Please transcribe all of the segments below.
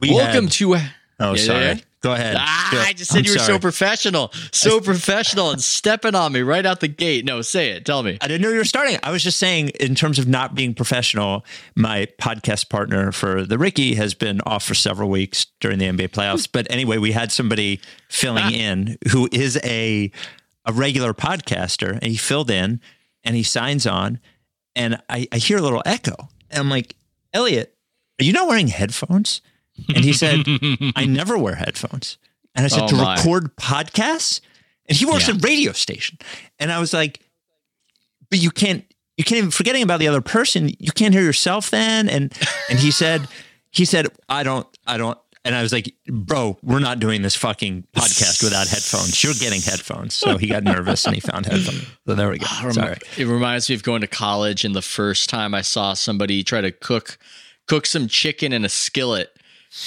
We Welcome had- to. Oh, Yeah, sorry. yeah. Go ahead. Ah, Go- I just said I'm you were so professional, so professional, and stepping on me right out the gate. No, say it. Tell me. I didn't know you were starting. I was just saying, in terms of not being professional, my podcast partner for the Ricky has been off for several weeks during the NBA playoffs. But anyway, we had somebody filling in who is a a regular podcaster, and he filled in and he signs on, and I, I hear a little echo, and I'm like, Elliot, are you not wearing headphones? And he said, I never wear headphones. And I said, Oh, to my. record podcasts? And he works Yeah. at a radio station. And I was like, but you can't you can't even forgetting about the other person you can't hear yourself then and and he said he said i don't i don't and i was like bro we're not doing this fucking podcast without headphones you're getting headphones so he got nervous and he found headphones so there we go Remi- sorry It reminds me of going to college and the first time I saw somebody try to cook cook some chicken in a skillet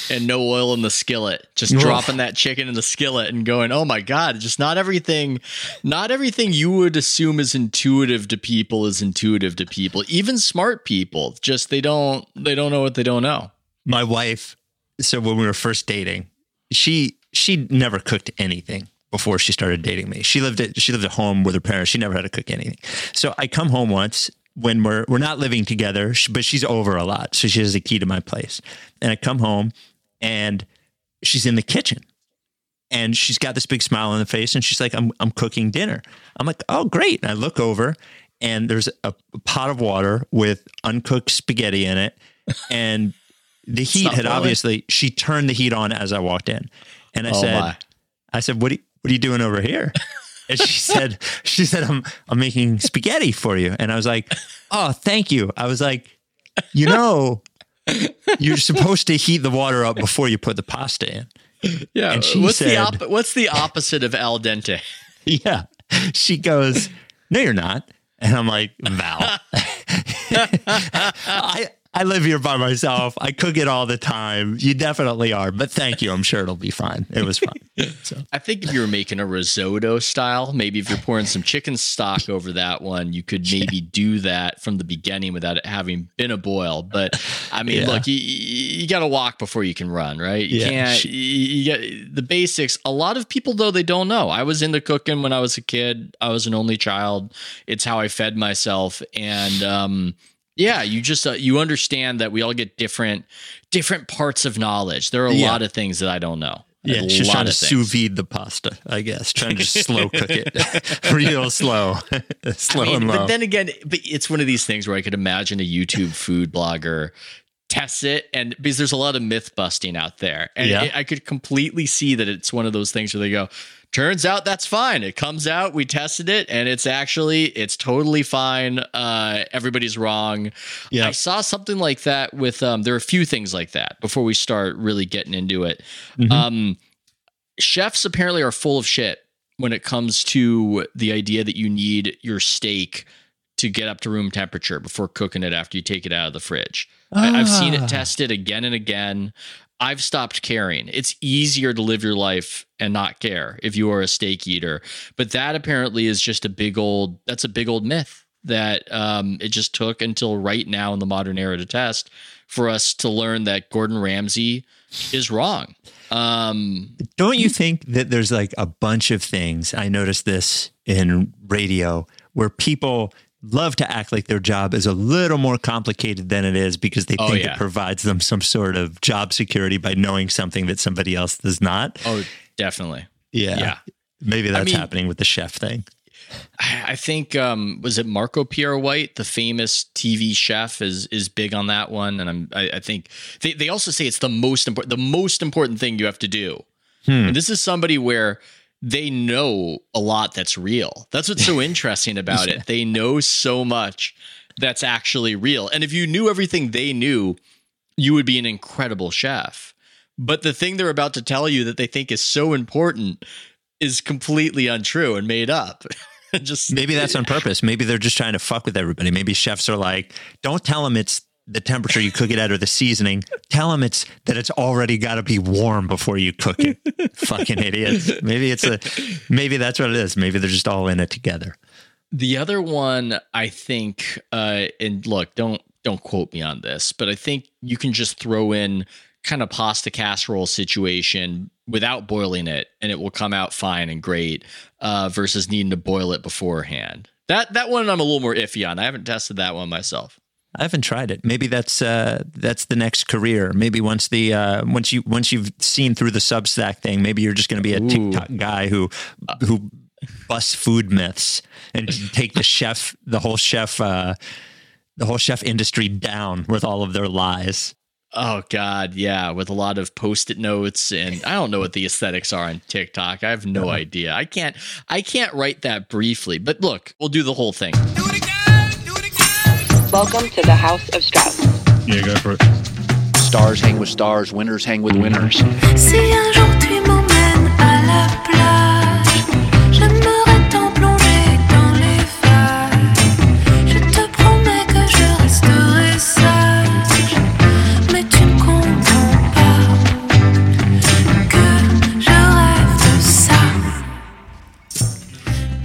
and no oil in the skillet. Just dropping that chicken in the skillet and going, "Oh my god, just not everything not everything you would assume is intuitive to people is intuitive to people. Even smart people, just they don't they don't know what they don't know." my wife so when we were first dating she she never cooked anything before she started dating me she lived at she lived at home with her parents she never had to cook anything so i come home once when we're we're not living together but she's over a lot so she has the key to my place and i come home and she's in the kitchen and she's got this big smile on the face and she's like i'm i'm cooking dinner i'm like oh great and i look over and there's a pot of water with uncooked spaghetti in it and the heat had boiling? obviously she turned the heat on as I walked in. And I Oh, said my. I said what are you, what are you doing over here? And she said she said I'm I'm making spaghetti for you. And I was like, "Oh, thank you." I was like, "You know, you're supposed to heat the water up before you put the pasta in." Yeah. And she what's the said- op- what's the opposite of al dente? Yeah. She goes, "No, you're not." And I'm like, "Val." I I live here by myself. I cook it all the time. You definitely are, but thank you. I'm sure it'll be fine. It was fine. So I think if you were making a risotto style, maybe if you're pouring some chicken stock over that one, you could maybe do that from the beginning without it having been a boil. But I mean, Yeah. look, you, you got to walk before you can run, right? You Yeah. can't. You, you get the basics. A lot of people though they don't know. I was into cooking when I was a kid. I was an only child. It's how I fed myself, and um, yeah, you just uh, you understand that we all get different different parts of knowledge. There are a Yeah. lot of things that I don't know. yeah, a she's lot trying to sous vide the pasta, I guess. Trying to just slow cook it. Real slow. slow I mean, and low. but then again, but it's one of these things where I could imagine a YouTube food blogger tests it, and because there's a lot of myth busting out there, and Yeah. it- I could completely see that it's one of those things where they go, "Turns out that's fine. It comes out, we tested it, and it's actually it's totally fine. Uh, everybody's wrong." Yeah. I saw something like that with um. There are a few things like that before we start really getting into it. Mhm. Um, chefs apparently are full of shit when it comes to the idea that you need your steak to get up to room temperature before cooking it after you take it out of the fridge. I, I've seen Ah. it tested again and again. I've stopped caring. It's easier to live your life and not care if you are a steak eater. But that apparently is just a big old that's a big old myth that um, it just took until right now in the modern era to test for us to learn that Gordon Ramsay is wrong. Um, Don't you think that there's like a bunch of things? I noticed this in radio where people love to act like their job is a little more complicated than it is because they Oh, think yeah. it provides them some sort of job security by knowing something that somebody else does not. oh, definitely. Yeah. Yeah. Maybe that's mean- happening with the chef thing. I think um, was it Marco Pierre White, the famous TV chef, is is big on that one, and I'm I, I think they they also say it's the most important the most important thing you have to do. Hmm. And this is somebody where they know a lot that's real. That's what's so interesting about it. They know so much that's actually real, and if you knew everything they knew, you would be an incredible chef. But the thing they're about to tell you that they think is so important is completely untrue and made up. Just Maybe that's on purpose. Maybe they're just trying to fuck with everybody. Maybe chefs are like, don't tell them it's the temperature you cook it at or the seasoning. Tell them it's that it's already got to be warm before you cook it. Fucking idiots. Maybe it's a maybe that's what it is. Maybe they're just all in it together. The other one, I think, uh, and look, don't don't quote me on this, but I think you can just throw in kind of pasta casserole situation without boiling it and it will come out fine and great uh, versus needing to boil it beforehand. That that one I'm a little more iffy on. I haven't tested that one myself. I haven't tried it. Maybe that's uh, that's the next career. Maybe once the uh, once you once you've seen through the Substack thing, maybe you're just going to be a Ooh. TikTok guy who who busts food myths and take the chef the whole chef uh, the whole chef industry down with all of their lies. Oh God, yeah, with a lot of post-it notes and I don't know what the aesthetics are on TikTok. I have no uh-huh. idea. I can't I can't write that briefly. But look, we'll do the whole thing. Welcome to the House of Strauss. Yeah, go for it. Stars hang with stars, winners hang with winners.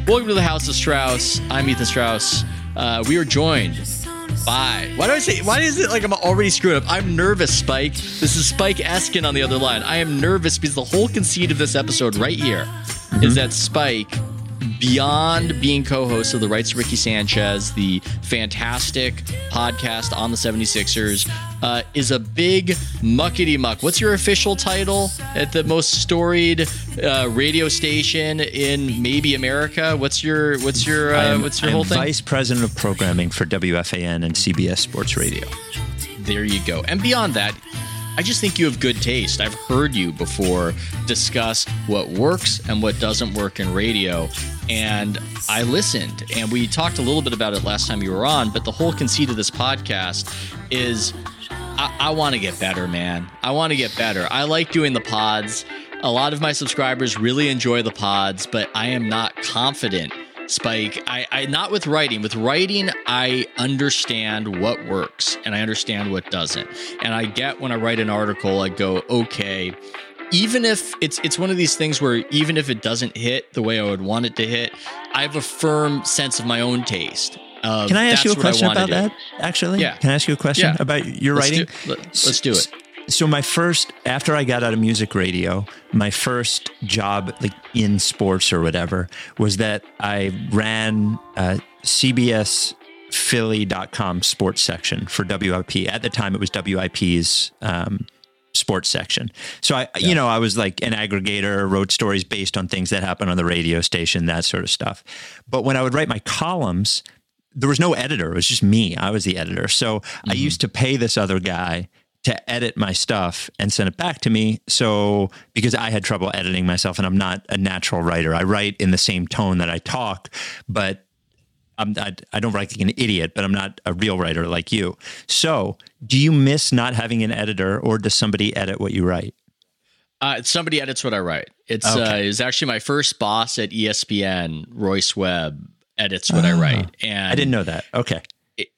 Welcome to the House of Strauss. I'm Ethan Strauss. Uh, we are joined by. Why do I say? Why is it like I'm already screwed up? I'm nervous, Spike. This is Spike Eskin on the other line. I am nervous because the whole conceit of this episode right here mm-hmm. is that Spike beyond being co-host of the rights to Ricky Sanchez, the fantastic podcast on the 76ers, uh, is a big muckety muck. What's your official title at the most storied uh, radio station in maybe America? What's your what's your uh, am, what's your I'm whole thing? Vice President of Programming for WFAN and CBS Sports Radio. There you go. And beyond that, I just think you have good taste. I've heard you before discuss what works and what doesn't work in radio. And I listened and we talked a little bit about it last time you were on. But the whole conceit of this podcast is I, I want to get better, man. I want to get better. I like doing the pods. A lot of my subscribers really enjoy the pods, but I am not confident Spike. I, I not with writing. With writing, I understand what works and I understand what doesn't. And I get when I write an article, I go, okay, even if it's it's one of these things where even if it doesn't hit the way I would want it to hit, I have a firm sense of my own taste. Can I ask you a question about that? Actually, yeah. Can I ask you a question about your let's writing? Do, let, us do it so my first after I got out of music radio, my first job like in sports or whatever was that I ran uh, CBS Philly.com sports section for WIP. At the time, it was WIP's um, sports section. So I, yeah. you know, I was like an aggregator, wrote stories based on things that happened on the radio station, that sort of stuff. But when I would write my columns, there was no editor. It was just me. I was the editor. So mm-hmm. I used to pay this other guy to edit my stuff and send it back to me. So, because I had trouble editing myself and I'm not a natural writer, I write in the same tone that I talk, but I'm, I, I don't write like an idiot, but I'm not a real writer like you. So, do you miss not having an editor or does somebody edit what you write? Uh, somebody edits what I write. It's okay. uh, it's actually my first boss at ESPN, Royce Webb, edits what I ah. write. And I didn't know that. Okay.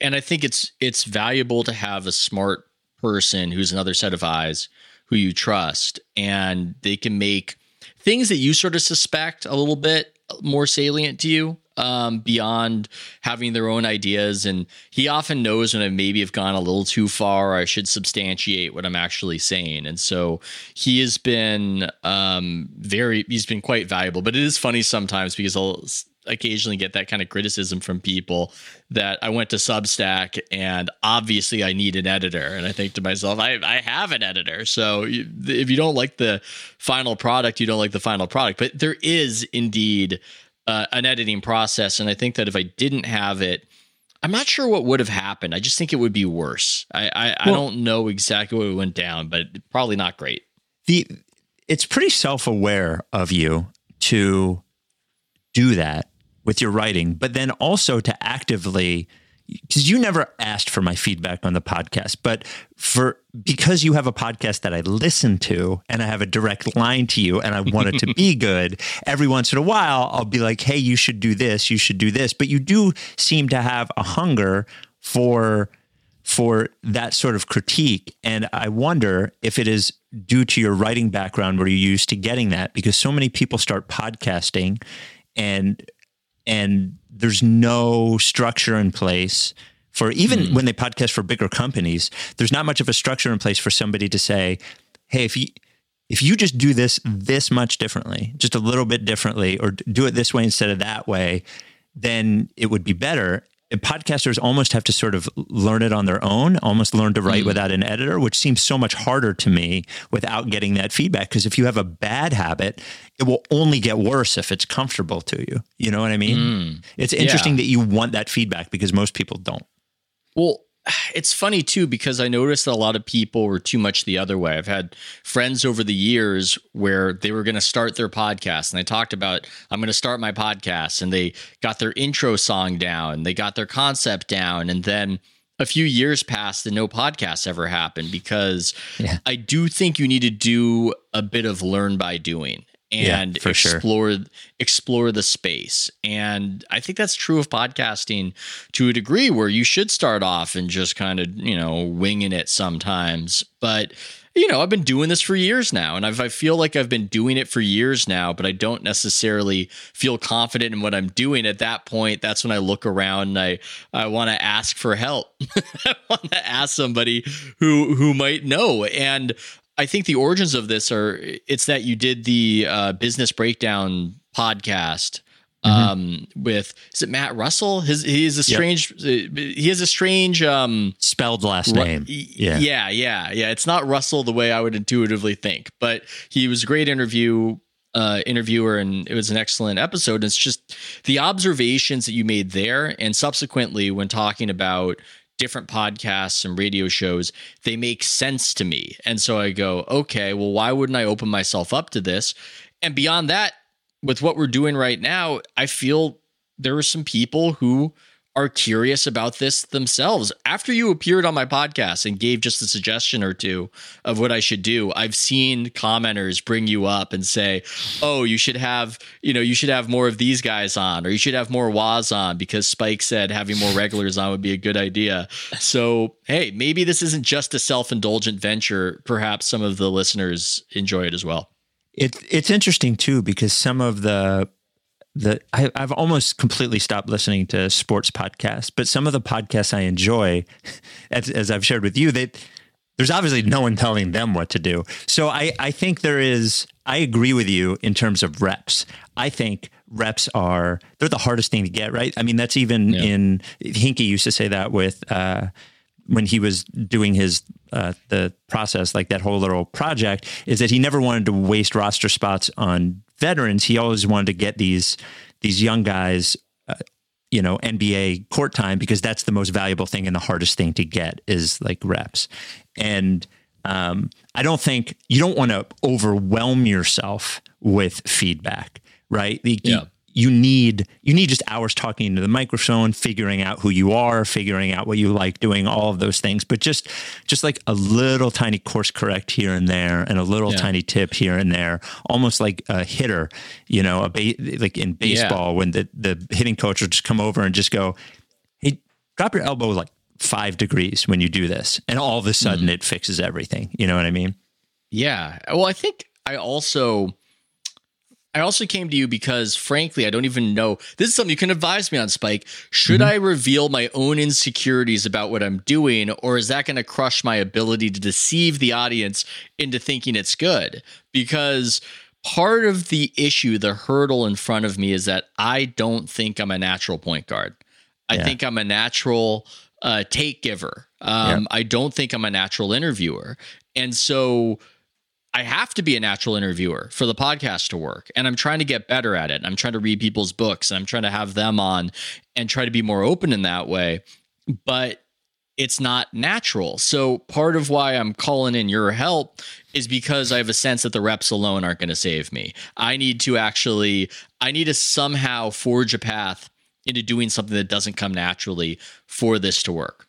And I think it's it's valuable to have a smart person who's another set of eyes who you trust and they can make things that you sort of suspect a little bit more salient to you um, beyond having their own ideas. And he often knows when I maybe have gone a little too far, I should substantiate what I'm actually saying. And so he has been um, very, he's been quite valuable. But it is funny sometimes because I'll occasionally get that kind of criticism from people that I went to Substack and obviously I need an editor. And I think to myself, I, I have an editor. So if you don't like the final product, you don't like the final product. But there is indeed uh, an editing process. And I think that if I didn't have it, I'm not sure what would have happened. I just think it would be worse. I, I, well, I don't know exactly what went down, but probably not great. The it's pretty self aware of you to do that with your writing, but then also to actively because you never asked for my feedback on the podcast, but for because you have a podcast that I listen to and I have a direct line to you and I want it to be good, every once in a while I'll be like, "Hey, you should do this, you should do this." But you do seem to have a hunger for for that sort of critique and I wonder if it is due to your writing background where you're used to getting that because so many people start podcasting and and there's no structure in place for even hmm. when they podcast for bigger companies, there's not much of a structure in place for somebody to say, "Hey, if you if you just do this this much differently, just a little bit differently, or do it this way instead of that way, then it would be better." And podcasters almost have to sort of learn it on their own, almost learn to write hmm. without an editor, which seems so much harder to me without getting that feedback. Because if you have a bad habit, it will only get worse if it's comfortable to you. You know what I mean? Mm. It's interesting that you want that feedback because most people don't. Well, it's funny too because I noticed that a lot of people were too much the other way. I've had friends over the years where they were going to start their podcast and they talked about I'm going to start my podcast and they got their intro song down, they got their concept down and then a few years passed and no podcast ever happened because Yeah. I do think you need to do a bit of learn by doing Yeah, and sure. explore explore the space. And I think that's true of podcasting to a degree where you should start off and just kind of, you know, winging it sometimes. But you know, I've been doing this for years now, and I've, I feel like I've been doing it for years now, but I don't necessarily feel confident in what I'm doing. At that point, that's when I look around and I, I want to ask for help. I want to ask somebody who who might know. And I think the origins of this are it's that you did the uh, business breakdown podcast um with is it Matt Reustle his he is a strange he has a strange um Spelled last Ru- name. Yeah. yeah, yeah, yeah. It's not Russell the way I would intuitively think, but he was a great interview uh, interviewer, and it was an excellent episode. And it's just the observations that you made there, and subsequently when talking about different podcasts and radio shows, they make sense to me. And so I go, okay, well, why wouldn't I open myself up to this? And beyond that, with what we're doing right now, I feel there are some people who are curious about this themselves. After you appeared on my podcast and gave just a suggestion or two of what I should do, I've seen commenters bring you up and say, "Oh, you should have, you know, you should have more of these guys on or you should have more Waz on because Spike said having more regulars on would be a good idea." So, hey, maybe this isn't just a self-indulgent venture. Perhaps some of the listeners enjoy it as well. It, it's interesting too because some of the the I, I've almost completely stopped listening to sports podcasts, but some of the podcasts I enjoy, as, as I've shared with you, that there's obviously no one telling them what to do. So I I think there is. I agree with you in terms of reps. I think reps are they're the hardest thing to get right. I mean that's even in Hinkie used to say that with. Uh, when he was doing his uh, the process, like that whole little project, is that he never wanted to waste roster spots on veterans. He always wanted to get these these young guys, uh, you know, NBA court time because that's the most valuable thing and the hardest thing to get is like reps. And um, I don't think you don't want to overwhelm yourself with feedback, right? The- Yeah. You need you need just hours talking into the microphone figuring out who you are figuring out what you like doing all of those things. But just just like a little tiny course correct here and there and a little Yeah. tiny tip here and there almost like a hitter you know a ba- like in baseball when the the hitting coach will just come over and just go hey drop your elbow like five degrees when you do this. And all of a sudden hmm. it fixes everything. You know what i mean? Yeah. Well, I think I also I also came to you because frankly, I don't even know. This is something you can advise me on, Spike. Should I reveal my own insecurities about what I'm doing or is that going to crush my ability to deceive the audience into thinking it's good? Because part of the issue, the hurdle in front of me is that I don't think I'm a natural point guard. I Yeah. think I'm a natural uh, take giver. Um, I don't think I'm a natural interviewer. And so I have to be a natural interviewer for the podcast to work. And I'm trying to get better at it. I'm trying to read people's books and I'm trying to have them on and try to be more open in that way. But it's not natural. So part of why I'm calling in your help is because I have a sense that the reps alone aren't going to save me. I need to actually, I need to somehow forge a path into doing something that doesn't come naturally for this to work.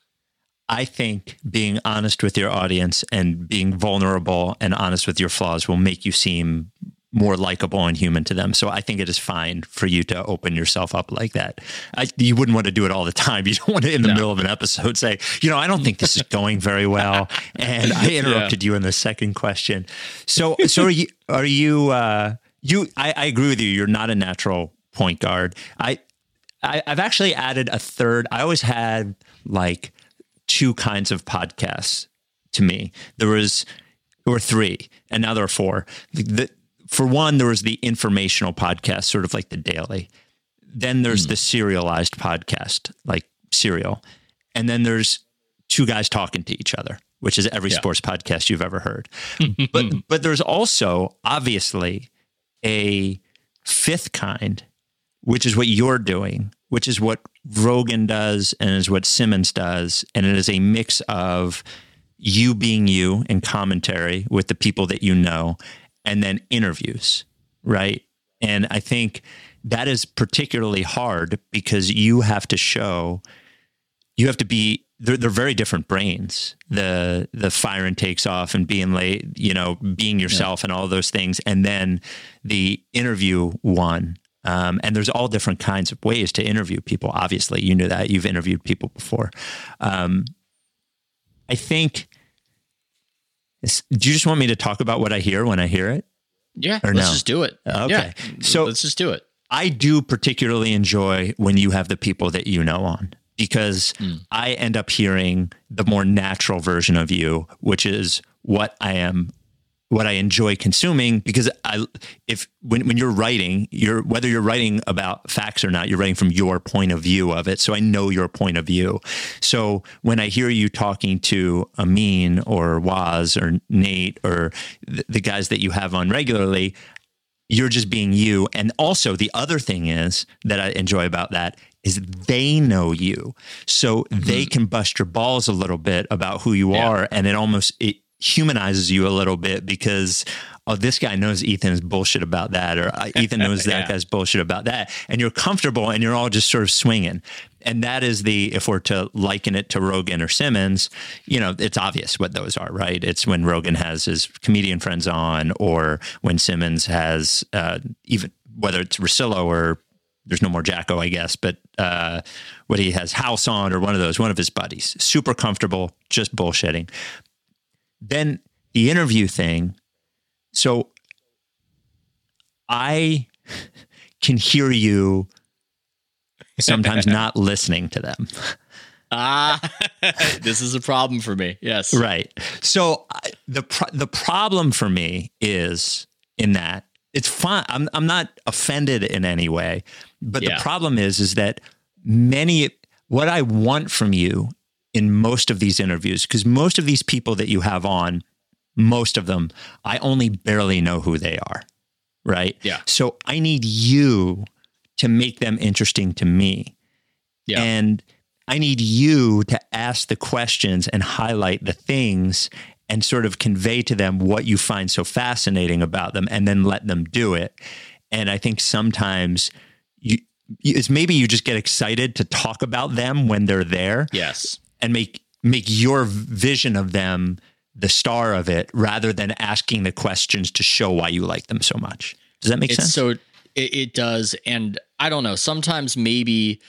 I think being honest with your audience and being vulnerable and honest with your flaws will make you seem more likable and human to them. So I think it is fine for you to open yourself up like that. I, you wouldn't want to do it all the time. You don't want to, in the middle of an episode, say, you know, I don't think this is going very well, and I interrupted you in the second question. So, so are you? Are you? Uh, you? I, I agree with you. You're not a natural point guard. I I, I've actually added a third. I always had like two kinds of podcasts to me. There was were three, and now there are four. The, for one, there was the informational podcast, sort of like the daily. Then there's hmm. the serialized podcast, like serial, and then there's two guys talking to each other, which is every Yeah. sports podcast you've ever heard. but but there's also obviously a fifth kind, which is what you're doing, which is what Rogan does and is what Simmons does. And it is a mix of you being you and commentary with the people that you know, and then interviews, right? And I think that is particularly hard because you have to show, you have to be. They're, they're very different brains. The the firing takes off and being late, you know, being yourself and all those things, and then the interview one. Um, and there's all different kinds of ways to interview people. Obviously, you know that you've interviewed people before. Um, I think. Do you just want me to talk about what I hear when I hear it? Yeah, Or let's no? just do it. Okay. Yeah, So- let's just do it. I do particularly enjoy when you have the people that you know on because I end up hearing the more natural version of you, which is what I am what I enjoy consuming because I if when when you're writing, you're whether you're writing about facts or not, you're writing from your point of view of it. So I know your point of view. So when I hear you talking to Amin or Waz or Nate or the, the guys that you have on regularly, you're just being you. And also, the other thing is that I enjoy about that is they know you, so they mm-hmm. can bust your balls a little bit about who you Yeah. are, and it almost it humanizes you a little bit because oh, this guy knows Ethan's bullshit about that, or uh, Ethan knows that Yeah. guy's bullshit about that, and you're comfortable, and you're all just sort of swinging. And that is the if we're to liken it to Rogan or Simmons, you know, it's obvious what those are, right? It's when Rogan has his comedian friends on, or when Simmons has uh, even whether it's Russillo or there's no more Jacko, I guess, but uh, what he has House on or one of those, one of his buddies, super comfortable, just bullshitting. Then the interview thing. So I can hear you sometimes not listening to them. Ah, this is a problem for me. Yes. Right. So I, the pro- the problem for me is in that it's fine. I'm I'm not offended in any way, but Yeah. the problem is is that many what I want from you in most of these interviews because most of these people that you have on, most of them I only barely know who they are. Right. Yeah. So I need you to make them interesting to me. Yeah. And I need you to ask the questions and highlight the things and sort of convey to them what you find so fascinating about them and then let them do it. And I think sometimes you it's maybe you just get excited to talk about them when they're there yes. And make make your vision of them the star of it rather than asking the questions to show why you like them so much. Does that make It's sense? so it, it does, and I don't know. Sometimes maybe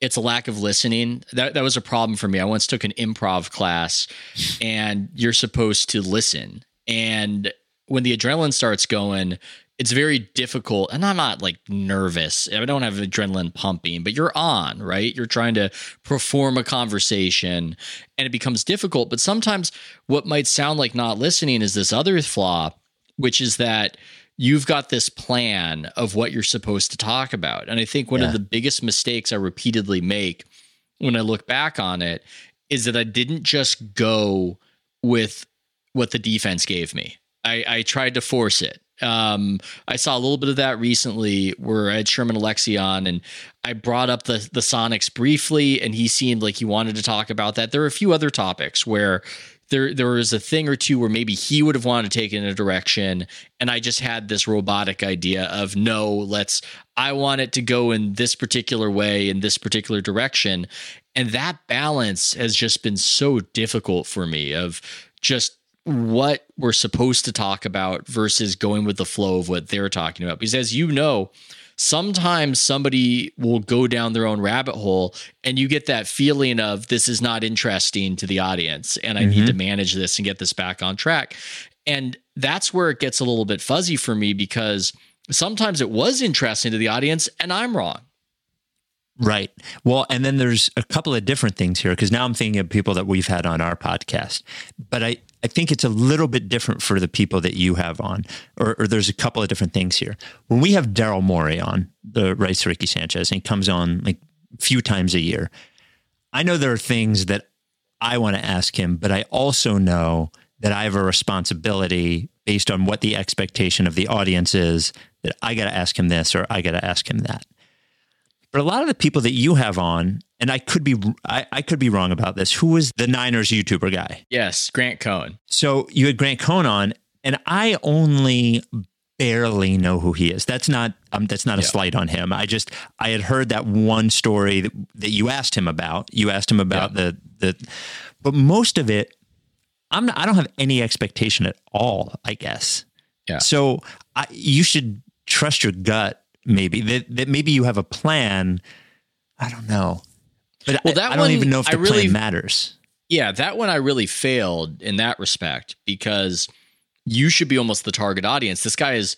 it's a lack of listening. That that was a problem for me. I once took an improv class, and you're supposed to listen. And when the adrenaline starts going, it's very difficult. And I'm not like nervous. I don't have adrenaline pumping, but you're on, right? You're trying to perform a conversation, and it becomes difficult. But sometimes what might sound like not listening is this other flaw, which is that you've got this plan of what you're supposed to talk about. And I think one Yeah. of the biggest mistakes I repeatedly make when I look back on it is that I didn't just go with what the defense gave me. I, I tried to force it. Um, I saw a little bit of that recently where I had Sherman Alexie on and I brought up the the Sonics briefly and he seemed like he wanted to talk about that. There are a few other topics where there there was a thing or two where maybe he would have wanted to take it in a direction and I just had this robotic idea of no, let's I want it to go in this particular way in this particular direction. And that balance has just been so difficult for me of just what we're supposed to talk about versus going with the flow of what they're talking about. Because as you know, sometimes somebody will go down their own rabbit hole and you get that feeling of this is not interesting to the audience and I need to mm-hmm. manage this and get this back on track. And that's where it gets a little bit fuzzy for me because sometimes it was interesting to the audience and I'm wrong. Right. Well, and then there's a couple of different things here because now I'm thinking of people that we've had on our podcast, but I, I think it's a little bit different for the people that you have on, or, or there's a couple of different things here. When we have Daryl Morey on, the rights Ricky Sanchez, and he comes on like a few times a year, I know there are things that I want to ask him, but I also know that I have a responsibility based on what the expectation of the audience is that I got to ask him this or I got to ask him that. But a lot of the people that you have on, and I could be I, I could be wrong about this. Who was the Niners YouTuber guy? Yes, Grant Cohn. So you had Grant Cohn on, and I only barely know who he is. That's not um, that's not a Yeah. slight on him. I just I had heard that one story that, that you asked him about. You asked him about the the, but most of it, I'm not, I don't have any expectation at all. I guess. Yeah. So I, you should trust your gut. Maybe that that maybe you have a plan. I don't know. But Well, that I don't one, even know if I the really- plan matters. Yeah, that one I really failed in that respect because you should be almost the target audience. This guy is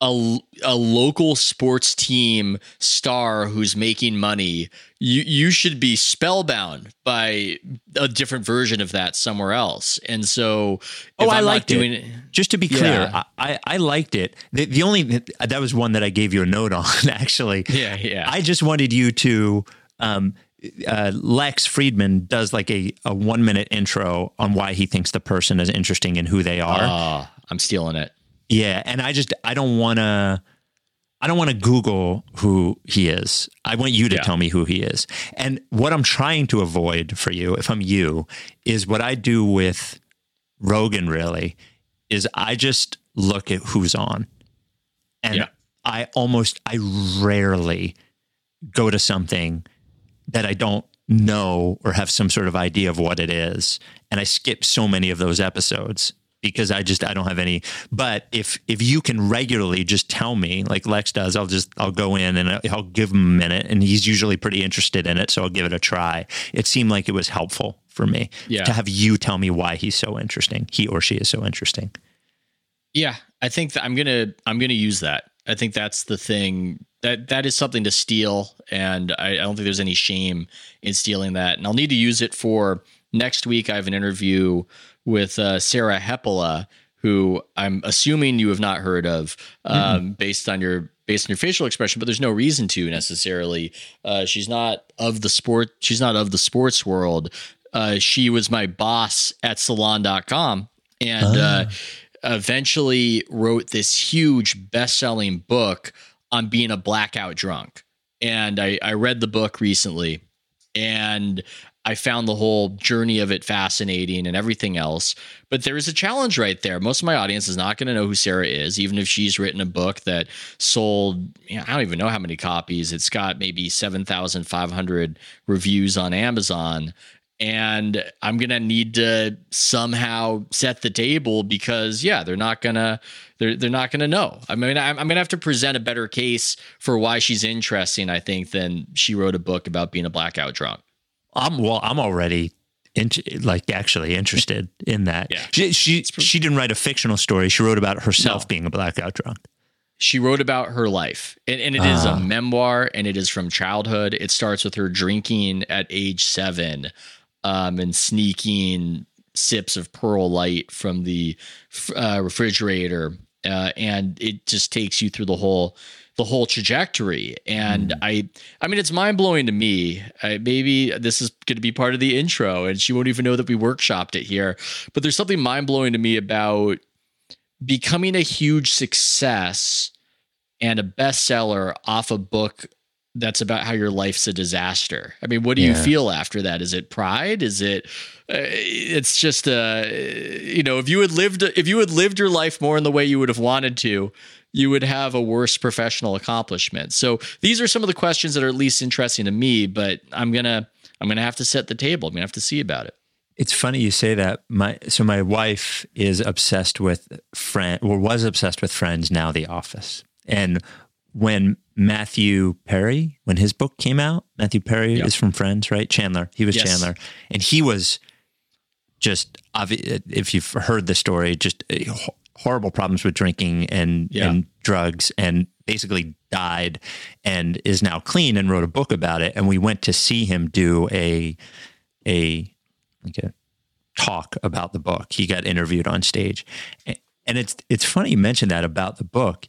a, a local sports team star who's making money. You you should be spellbound by a different version of that somewhere else. And so, if Oh, I I'm liked it. doing it. Just to be clear, Yeah. I, I, I liked it. The, the only that was one that I gave you a note on. Actually, Yeah, yeah. I just wanted you to. Um, uh, Lex Fridman does like a, a one minute intro on why he thinks the person is interesting and who they are. Ah, I'm stealing it. Yeah, and I just I don't want to I don't want to Google who he is. I want you to Yeah. tell me who he is. And what I'm trying to avoid for you, if I'm you, is what I do with Rogan really is I just look at who's on. And Yeah. I almost I rarely go to something that I don't know or have some sort of idea of what it is. And I skip so many of those episodes because I just I don't have any. But if if you can regularly just tell me, like Lex does, I'll just I'll go in and I'll give him a minute, and he's usually pretty interested in it, so I'll give it a try. It seemed like it was helpful for me Yeah. to have you tell me why he's so interesting, he or she is so interesting. Yeah, I think that I'm gonna I'm gonna use that. I think that's the thing that that is something to steal, and I, I don't think there's any shame in stealing that. And I'll need to use it for next week. I have an interview with uh, Sarah Hepola, who I'm assuming you have not heard of, um, based on your based on your facial expression. But there's no reason to necessarily. Uh, she's not of the sport. She's not of the sports world. Uh, she was my boss at Salon.com, and. Uh, eventually wrote this huge best-selling book on being a blackout drunk. And I, I read the book recently and I found the whole journey of it fascinating and everything else. But there is a challenge right there. Most of my audience is not going to know who Sarah is, even if she's written a book that sold, you know, I don't even know how many copies. It's got maybe 7,500 reviews on Amazon and I'm gonna need to somehow set the table because yeah, they're not gonna they're they're not gonna know. I mean, I'm, I'm gonna have to present a better case for why she's interesting. I think than she wrote a book about being a blackout drunk. I'm well. I'm already into like actually interested in that. Yeah. She she, she didn't write a fictional story. She wrote about herself No. being a blackout drunk. She wrote about her life, and, and it is a ah. memoir, and it is from childhood. It starts with her drinking at age seven, um, and sneaking sips of Pearl Light from the uh, refrigerator, uh, and it just takes you through the whole the whole trajectory. And I, I mean, it's mind blowing to me. I, maybe this is going to be part of the intro, and she won't even know that we workshopped it here. But there's something mind blowing to me about becoming a huge success and a bestseller off a book that's about how your life's a disaster. I mean, what do you feel after that? Is it pride? Is it? Uh, it's just uh, you know, if you had lived, if you had lived your life more in the way you would have wanted to, you would have a worse professional accomplishment. So these are some of the questions that are at least interesting to me. But I'm gonna, I'm gonna have to set the table. I'm gonna have to see about it. It's funny you say that. My so my wife is obsessed with friend or was obsessed with Friends. Now The Office. And when Matthew Perry, when his book came out, Matthew Perry Yep. is from Friends, right? Chandler. He was Yes. Chandler, and he was just if you've heard the story, just uh, horrible problems with drinking and Yeah. and drugs and basically died and is now clean and wrote a book about it. And we went to see him do a a like a talk about the book. He got interviewed on stage. And it's it's funny you mentioned that about the book.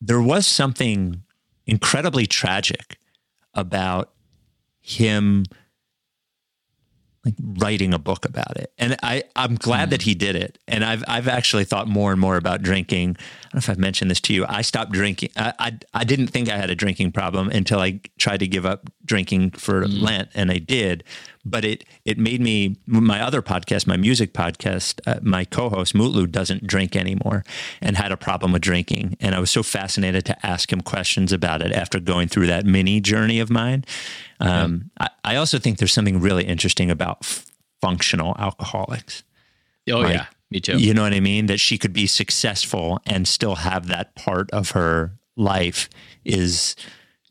There was something incredibly tragic about him like writing a book about it. And I, I'm glad mm. that he did it. And I've, I've actually thought more and more about drinking. I don't know if I've mentioned this to you. I stopped drinking. I, I, I didn't think I had a drinking problem until I tried to give up drinking for mm. Lent, and I did but it it made me my other podcast, my music podcast. Uh, my co-host Mutlu doesn't drink anymore and had a problem with drinking, and I was so fascinated to ask him questions about it after going through that mini journey of mine. Um, yeah. I, I, also think there's something really interesting about f- functional alcoholics. Oh like, yeah, me too. You know what I mean? That she could be successful and still have that part of her life is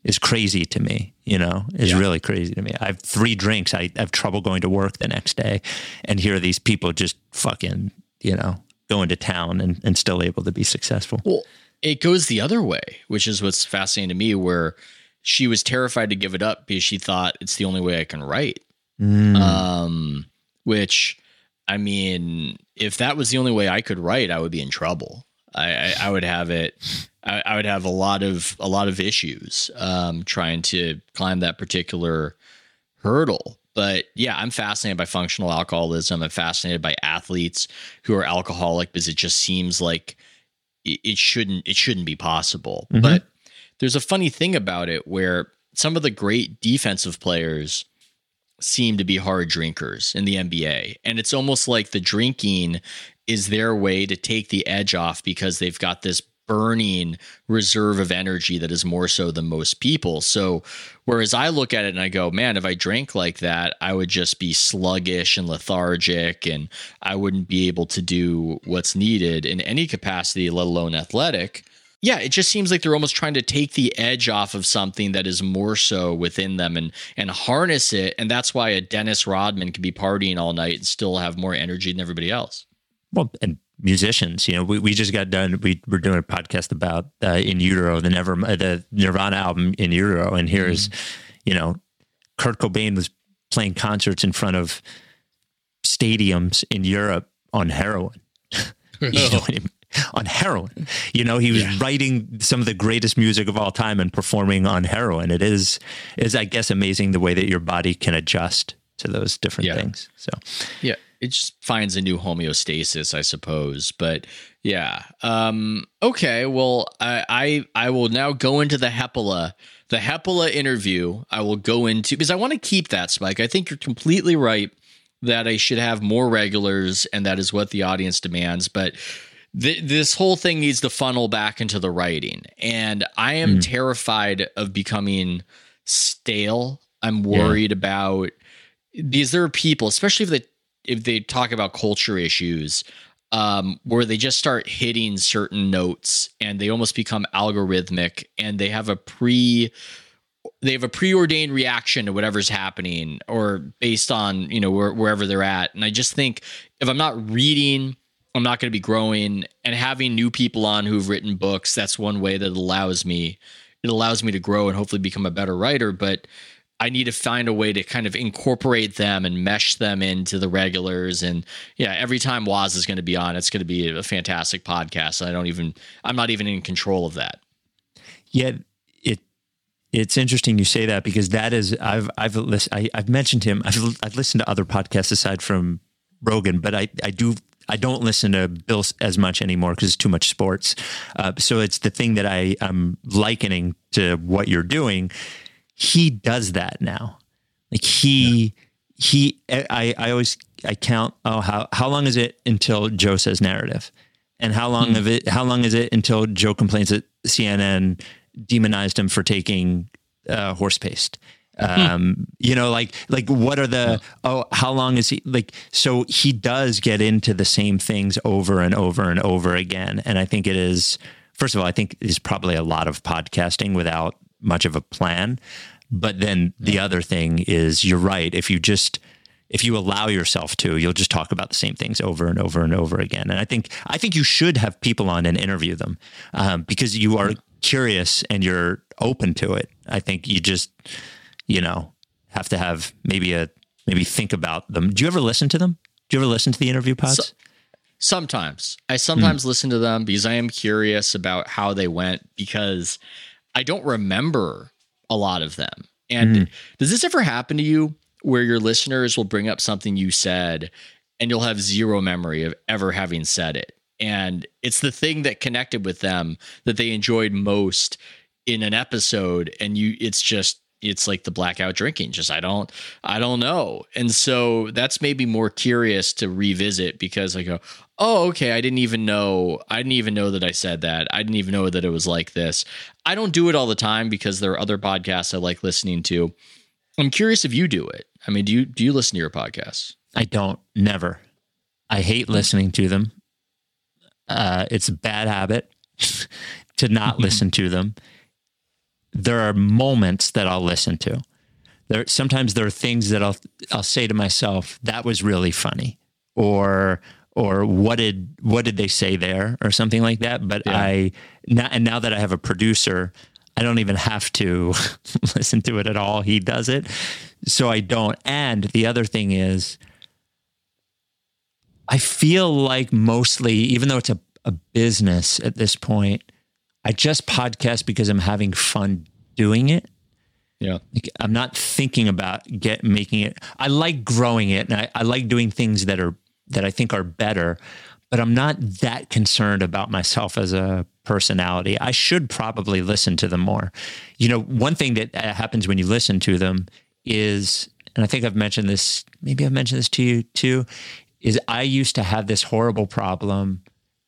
is crazy to me, you know, is yeah. really crazy to me. I have three drinks. I have trouble going to work the next day. And here are these people just fucking, you know, going to town and, and still able to be successful. Well, it goes the other way, which is what's fascinating to me, where she was terrified to give it up because she thought it's the only way I can write. Mm. Um, which, I mean, if that was the only way I could write, I would be in trouble. I, I, I would have it I, I, would have a lot of a lot of issues um, trying to climb that particular hurdle. But yeah, I'm fascinated by functional alcoholism. I'm fascinated by athletes who are alcoholic because it just seems like it, it shouldn't it shouldn't be possible. Mm-hmm. But there's a funny thing about it where some of the great defensive players seem to be hard drinkers in the NBA. And it's almost like the drinking is their way to take the edge off because they've got this burning reserve of energy that is more so than most people. So, whereas I look at it and I go, man, if I drank like that, I would just be sluggish and lethargic and I wouldn't be able to do what's needed in any capacity, let alone athletic. Yeah, it just seems like they're almost trying to take the edge off of something that is more so within them and and harness it. And that's why a Dennis Rodman can be partying all night and still have more energy than everybody else. Well, and musicians. You know, we, we just got done. We were doing a podcast about uh, in utero, the never the Nirvana album in utero, and here's, mm-hmm. you know, Kurt Cobain was playing concerts in front of stadiums in Europe on heroin. you know I mean? On heroin, you know, he was yeah. writing some of the greatest music of all time and performing on heroin. It is, is I guess, amazing the way that your body can adjust to those different yeah. things. So, yeah, it just finds a new homeostasis, I suppose. But yeah, um, okay. Well, I, I I will now go into the Hepola, the Hepola interview. I will go into because I want to keep that Spike. I think you're completely right that I should have more regulars, and that is what the audience demands. But th- this whole thing needs to funnel back into the writing, and I am mm. terrified of becoming stale. I'm worried yeah. about these. There are people, especially if they if they talk about culture issues um, where they just start hitting certain notes and they almost become algorithmic and they have a pre they have a preordained reaction to whatever's happening or based on you know where, wherever they're at. And i just think if i'm not reading i'm not going to be growing and having new people on who've written books that's one way that allows me it allows me to grow and hopefully become a better writer. But I need to find a way to kind of incorporate them and mesh them into the regulars. And yeah, every time Waz is going to be on, it's going to be a fantastic podcast. I don't even, I'm not even in control of that. Yeah, it it's interesting you say that because that is I've I've listened I, have mentioned him. I've I've listened to other podcasts aside from Rogan, but I I do I don't listen to Bill as much anymore because it's too much sports. Uh, so it's the thing that I am likening to what you're doing he does that now. Like he yeah. he I I always I count oh how how long is it until Joe says narrative? And how long hmm. of it how long is it until Joe complains that CNN demonized him for taking uh, horse paste? Hmm. Um, you know, like like what are the oh how long is he like so he does get into the same things over and over and over again. And I think it is first of all, I think is probably a lot of podcasting without much of a plan. But then the other thing is, you're right. If you just if you allow yourself to, you'll just talk about the same things over and over and over again. And I think I think you should have people on and interview them um, because you are curious and you're open to it. I think you just you know have to have maybe a maybe think about them. Do you ever listen to them? Do you ever listen to the interview pods? So- Sometimes I sometimes mm. listen to them because I am curious about how they went because I don't remember a lot of them. And mm. does this ever happen to you where your listeners will bring up something you said and you'll have zero memory of ever having said it? And it's the thing that connected with them that they enjoyed most in an episode and you it's just it's like the blackout drinking just i don't i don't know and so that's maybe more curious to revisit because i go oh okay i didn't even know i didn't even know that i said that. I didn't even know that it was like this. I don't do it all the time because there are other podcasts i like listening to. I'm curious if you do it. I mean do you do you listen to your podcasts? I don't never. I hate listening to them. Uh, it's a bad habit to not listen to them. There are moments that I'll listen to. There sometimes there are things that I'll I'll say to myself that was really funny or or what did what did they say there or something like that but yeah. I now and now that I have a producer I don't even have to listen to it at all he does it so I don't and the other thing is I feel like mostly even though it's a, a business at this point I just podcast because I'm having fun doing it. Yeah. I'm not thinking about get making it. I like growing it and I, I like doing things that are that I think are better, but I'm not that concerned about myself as a personality. I should probably listen to them more. You know, one thing that uh, happens when you listen to them is, and I think I've mentioned this, maybe I've mentioned this to you too, is I used to have this horrible problem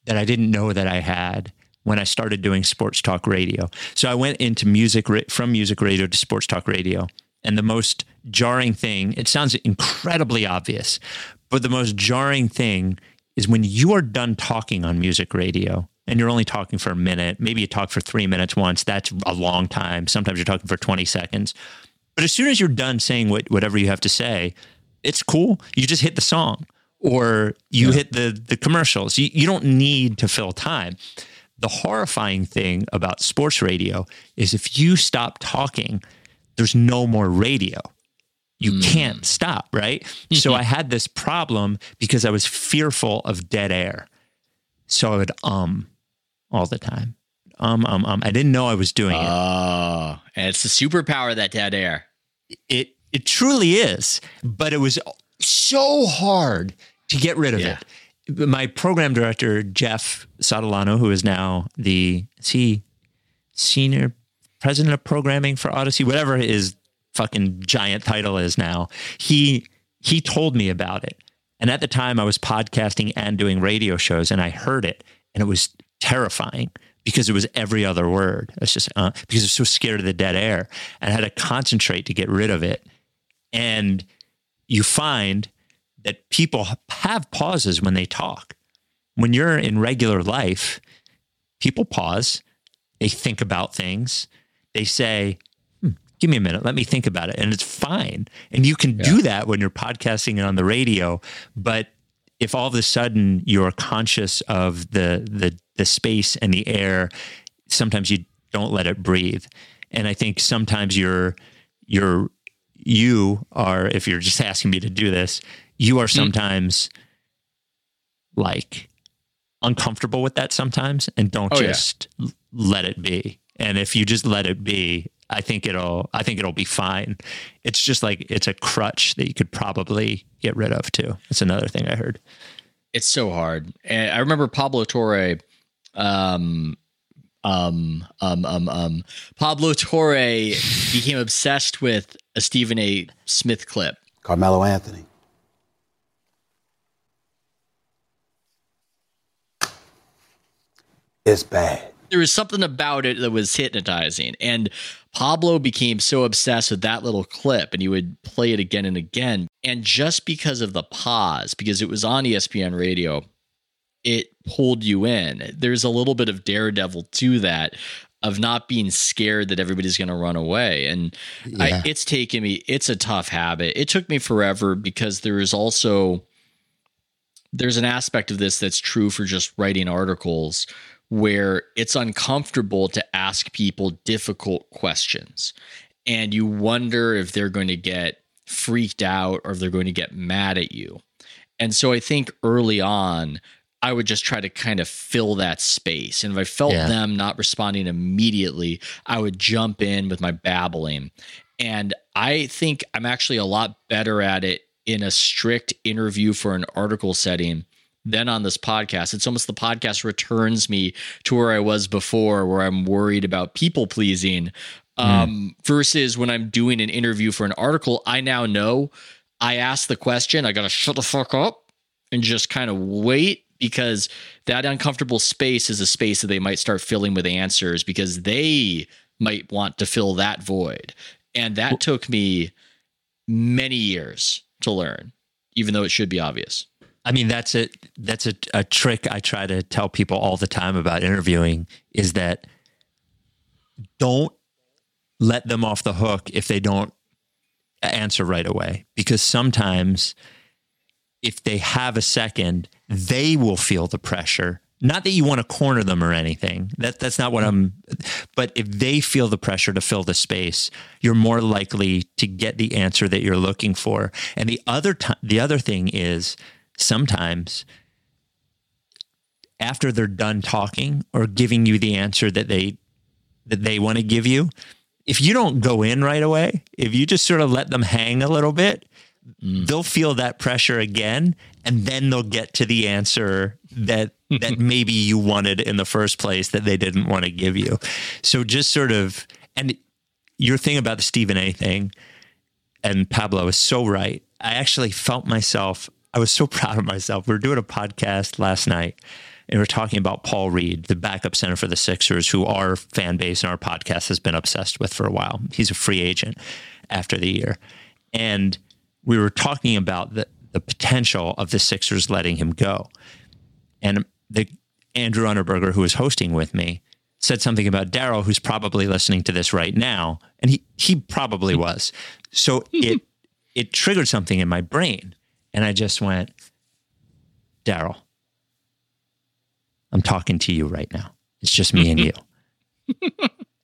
that I didn't know that I had when I started doing sports talk radio. So I went into music from music radio to sports talk radio. And the most jarring thing, it sounds incredibly obvious, but the most jarring thing is when you are done talking on music radio and you're only talking for a minute, maybe you talk for three minutes once, that's a long time. Sometimes you're talking for 20 seconds. But as soon as you're done saying what, whatever you have to say, it's cool. You just hit the song or you yeah. hit the, the commercials. You, you don't need to fill time the horrifying thing about sports radio is if you stop talking, there's no more radio. You mm. can't stop, right? so I had this problem because I was fearful of dead air. So I would um all the time. Um, um, um. I didn't know I was doing it. Oh, it's the superpower that dead air. It it truly is, but it was so hard to get rid of yeah. it my program director Jeff Sottolano, who is now the is senior president of programming for Audacy, whatever his fucking giant title is now, he he told me about it. And at the time, I was podcasting and doing radio shows, and I heard it, and it was terrifying because it was every other word. It's just uh, because I was so scared of the dead air, and I had to concentrate to get rid of it. And you find that people have pauses when they talk. When you're in regular life, people pause, they think about things, they say, give me a minute, let me think about it. And it's fine. And you can yeah. do that when you're podcasting and on the radio. But if all of a sudden you're conscious of the the the space and the air, sometimes you don't let it breathe. And I think sometimes you're you're you are, if you're just asking me to do this, you are hmm. sometimes mm. like uncomfortable with that sometimes and don't oh, just yeah. let it be. And if you just let it be, I think it'll I think it'll be fine. It's just like it's a crutch that you could probably get rid of too. It's another thing I heard. It's so hard. And I remember Pablo Torre um um um um um Pablo Torre became obsessed with a Stephen A. Smith clip. Carmelo Anthony. It's bad. There was something about it that was hypnotizing. And Pablo became so obsessed with that little clip and he would play it again and again. And just because of the pause, because it was on ESPN radio, it pulled you in. There's a little bit of daredevil to that. of not being scared that everybody's going to run away. And I, it's taken me, it's a tough habit. It took me forever because there is also, there's an aspect of this that's true for just writing articles where it's uncomfortable to ask people difficult questions. And you wonder if they're going to get freaked out or if they're going to get mad at you. And so I think early on, I would just try to kind of fill that space. And if I felt Yeah. them not responding immediately, I would jump in with my babbling. And I think I'm actually a lot better at it in a strict interview for an article setting than on this podcast. It's almost the podcast returns me to where I was before, where I'm worried about people pleasing. Um, versus when I'm doing an interview for an article, I now know I ask the question, I gotta shut the fuck up and just kind of wait because that uncomfortable space is a space that they might start filling with answers because they might want to fill that void. And that took me many years to learn, even though it should be obvious. I mean, that's a that's a, a trick I try to tell people all the time about interviewing is that don't let them off the hook if they don't answer right away because sometimes if they have a second, they will feel the pressure. Not that you want to corner them or anything. That that's not what I'm but if they feel the pressure to fill the space, you're more likely to get the answer that you're looking for. And the other ti the other thing is sometimes after they're done talking or giving you the answer that they that they want to give you, if you don't go in right away, if you just sort of let them hang a little bit, mm. they'll feel that pressure again and then they'll get to the answer that that maybe you wanted in the first place that they didn't want to give you. So just sort of and your thing about the Stephen A thing and Pablo is so right. I actually felt myself, I was so proud of myself. We were doing a podcast last night and we are talking about Paul Reed, the backup center for the Sixers, who our fan base and our podcast has been obsessed with for a while. He's a free agent after the year. And we were talking about the, the potential of the Sixers letting him go. And the Andrew Unterberger, who was hosting with me, said something about Daryl, who's probably listening to this right now, and he he probably was. So it it triggered something in my brain, and I just went, Daryl, I'm talking to you right now. It's just me and you.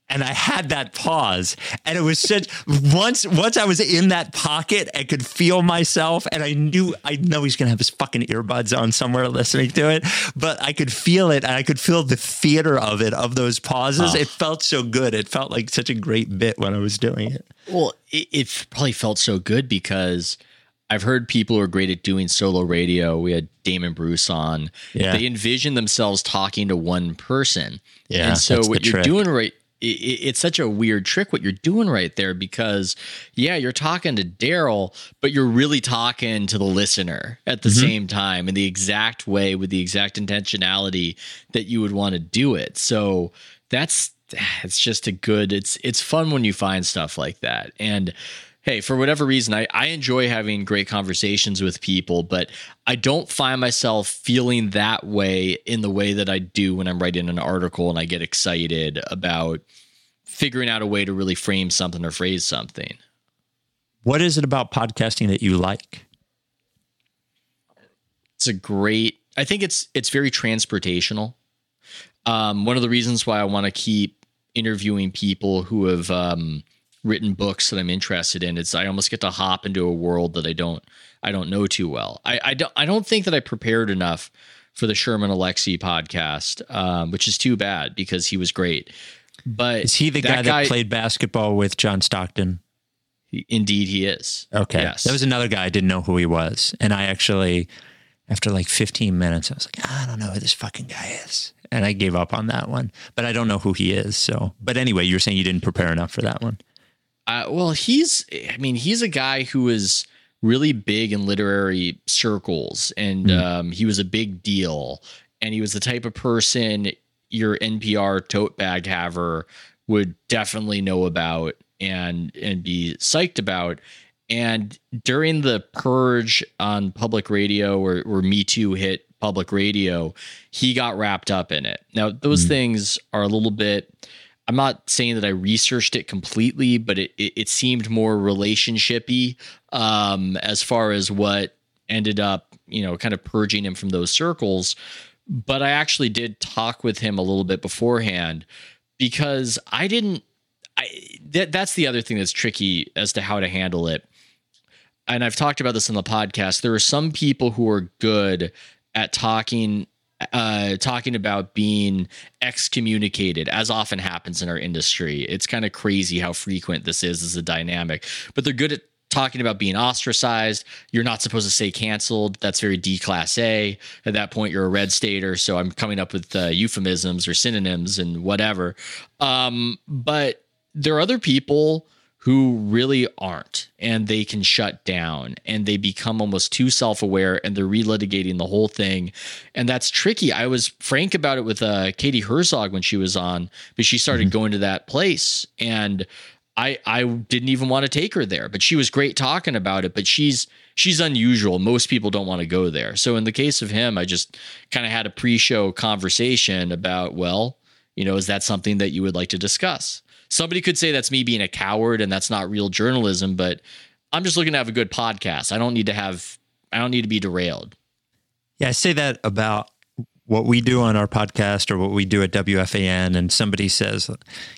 and I had that pause, and it was such once once I was in that pocket, I could feel myself, and I knew I know he's gonna have his fucking earbuds on somewhere listening to it, but I could feel it, and I could feel the theater of it of those pauses. Oh. It felt so good. It felt like such a great bit when I was doing it. Well, it, it probably felt so good because I've heard people who are great at doing solo radio. We had Damon Bruce on. Yeah. They envision themselves talking to one person. Yeah, And so that's the what you're trick. doing right it's such a weird trick what you're doing right there because yeah you're talking to daryl but you're really talking to the listener at the Mm-hmm. same time in the exact way with the exact intentionality that you would want to do it so that's it's just a good it's it's fun when you find stuff like that and hey for whatever reason I, I enjoy having great conversations with people but i don't find myself feeling that way in the way that i do when i'm writing an article and i get excited about figuring out a way to really frame something or phrase something What is it about podcasting that you like? it's a great i think it's it's very transportational um, one of the reasons why i want to keep interviewing people who have um, written books that i'm interested in It's i almost get to hop into a world that i don't i don't know too well i, I don't i don't think that i prepared enough for the sherman alexie podcast um, which is too bad because he was great but Is he the guy that played basketball with John Stockton? indeed he is Okay. yes That was another guy I didn't know who he was. And I actually, after like 15 minutes, I was like, I don't know who this fucking guy is. And I gave up on that one. But I don't know who he is. So, but anyway, you're saying you didn't prepare enough for that one. Uh, well, he's, I mean, he's a guy who is really big in literary circles, and um, he was a big deal. And he was the type of person your NPR tote bag haver would definitely know about and and be psyched about. And during the purge on public radio, where, where Me Too hit public radio, he got wrapped up in it. Now, those things are a little bit I'm not saying that I researched it completely, but it it, it seemed more relationshipy um, as far as what ended up, you know, kind of purging him from those circles. But I actually did talk with him a little bit beforehand because I didn't. I that that's the other thing that's tricky as to how to handle it. And I've talked about this on the podcast. There are some people who are good at talking uh, talking about being excommunicated, as often happens in our industry. It's kind of crazy how frequent this is as a dynamic, but they're good at talking about being ostracized. You're not supposed to say canceled. That's very déclassé. At that point, you're a red stater. So I'm coming up with uh, euphemisms or synonyms and whatever. Um, but there are other people who really aren't and they can shut down and they become almost too self-aware and they're relitigating the whole thing. And that's tricky. I was frank about it with uh, katie herzog when she was on but she started mm-hmm. going to that place and i i didn't even want to take her there but she was great talking about it but she's she's unusual. Most people don't want to go there. So in the case of him i just kind of had a pre-show conversation about well you know is that something that you would like to discuss somebody could say that's me being a coward and that's not real journalism, but I'm just looking to have a good podcast. I don't need to have, I don't need to be derailed. Yeah, I say that about what we do on our podcast or what we do at WFAN, and somebody says,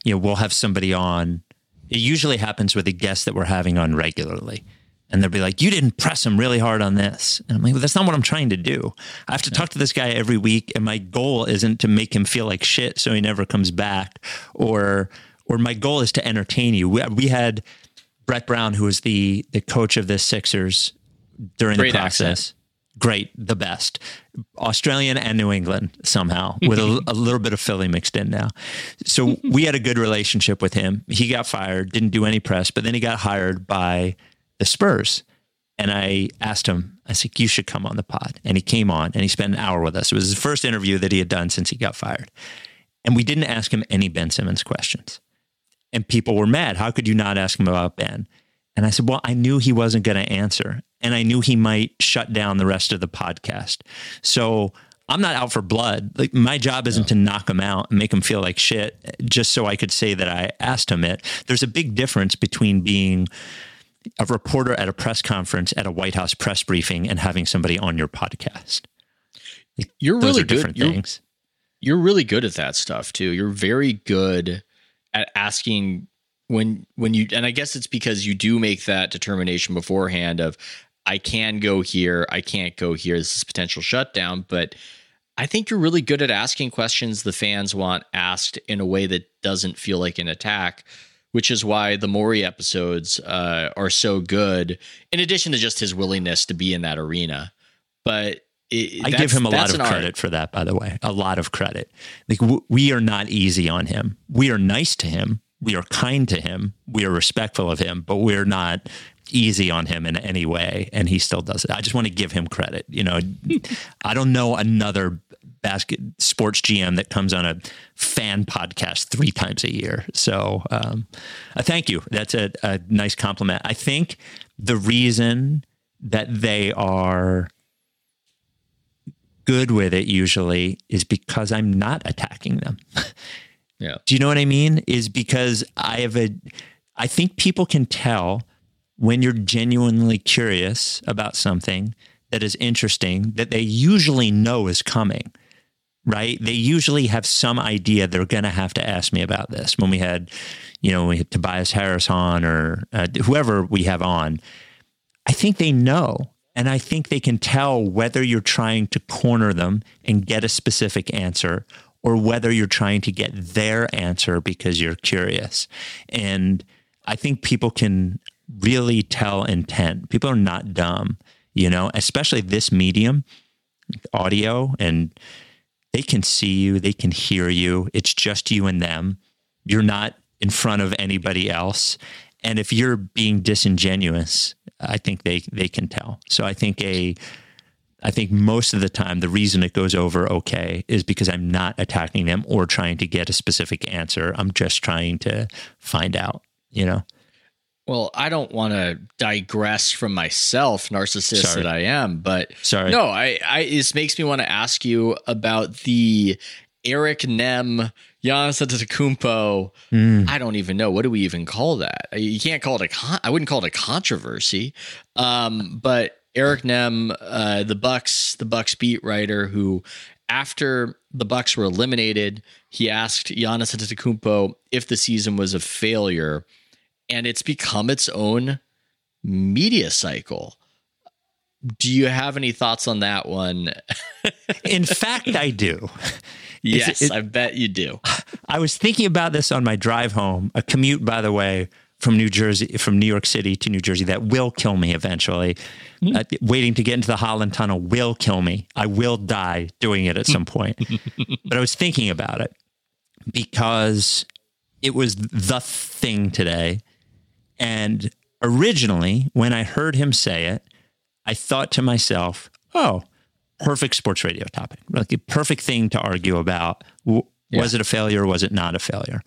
you know, we'll have somebody on. It usually happens with a guest that we're having on regularly. And they'll be like, you didn't press him really hard on this. And I'm like, well, that's not what I'm trying to do. I have to talk to this guy every week. And my goal isn't to make him feel like shit so he never comes back or or my goal is to entertain you. We, we had Brett Brown, who was the the coach of the Sixers during Great the process. Accent. Great, the best. Australian and New England somehow, with a, a, little bit of Philly mixed in now. So we had a good relationship with him. He got fired, didn't do any press, but then he got hired by the Spurs. And I asked him, I said, you should come on the pod. And he came on and he spent an hour with us. It was his first interview that he had done since he got fired. And we didn't ask him any Ben Simmons questions and people were mad. How could you not ask him about Ben? And I said, well, I knew he wasn't going to answer, and I knew he might shut down the rest of the podcast. So I'm not out for blood. Like my job isn't no. to knock him out and make him feel like shit just so I could say that I asked him it. There's a big difference between being a reporter at a press conference at a White House press briefing and having somebody on your podcast. You're Those really good. Different you're, things. You're really good at that stuff too. You're very good at asking when when you and I guess it's because you do make that determination beforehand of I can go here, I can't go here. This is potential shutdown, but I think you're really good at asking questions the fans want asked in a way that doesn't feel like an attack, which is why the Morey episodes uh, are so good. In addition to just his willingness to be in that arena, but it, I give him a lot of credit art. for that, by the way. A lot of credit. Like w- we are not easy on him. We are nice to him. We are kind to him. We are respectful of him, but we're not easy on him in any way. And he still does it. I just want to give him credit. You know, I don't know another basket sports GM that comes on a fan podcast three times a year. So um, uh, thank you. That's a, a nice compliment. I think the reason that they are good with it usually is because I'm not attacking them. yeah. Do you know what I mean? Is because I have a, I think people can tell when you're genuinely curious about something that is interesting that they usually know is coming, right? They usually have some idea they're going to have to ask me about this. When we had, you know, we had Tobias Harris on or uh, whoever we have on, I think they know and I think they can tell whether you're trying to corner them and get a specific answer or whether you're trying to get their answer because you're curious. And I think people can really tell intent. People are not dumb, you know, especially this medium, audio, and they can see you, they can hear you. It's just you and them. You're not in front of anybody else. And if you're being disingenuous, I think they they can tell. So I think a I think most of the time the reason it goes over okay is because I'm not attacking them or trying to get a specific answer. I'm just trying to find out, you know. Well, I don't want to digress from myself, narcissist Sorry. that I am, but Sorry. No, I, I this makes me want to ask you about the Eric Nehm, Giannis Antetokounmpo. I don't even know what do we even call that. You can't call it a. Con- I wouldn't call it a controversy. Um, but Eric Nehm, uh, the Bucks, the Bucks beat writer, who after the Bucks were eliminated, he asked Giannis Antetokounmpo if the season was a failure, and it's become its own media cycle. Do you have any thoughts on that one? In fact, I do. Yes, it- I bet you do. I was thinking about this on my drive home, a commute, by the way, from New Jersey, from New York City to New Jersey, that will kill me eventually. Uh, waiting to get into the Holland Tunnel will kill me. I will die doing it at some point. but I was thinking about it because it was the thing today. And originally, when I heard him say it, I thought to myself, oh, perfect sports radio topic, like a perfect thing to argue about. Was it a failure was it not a failure?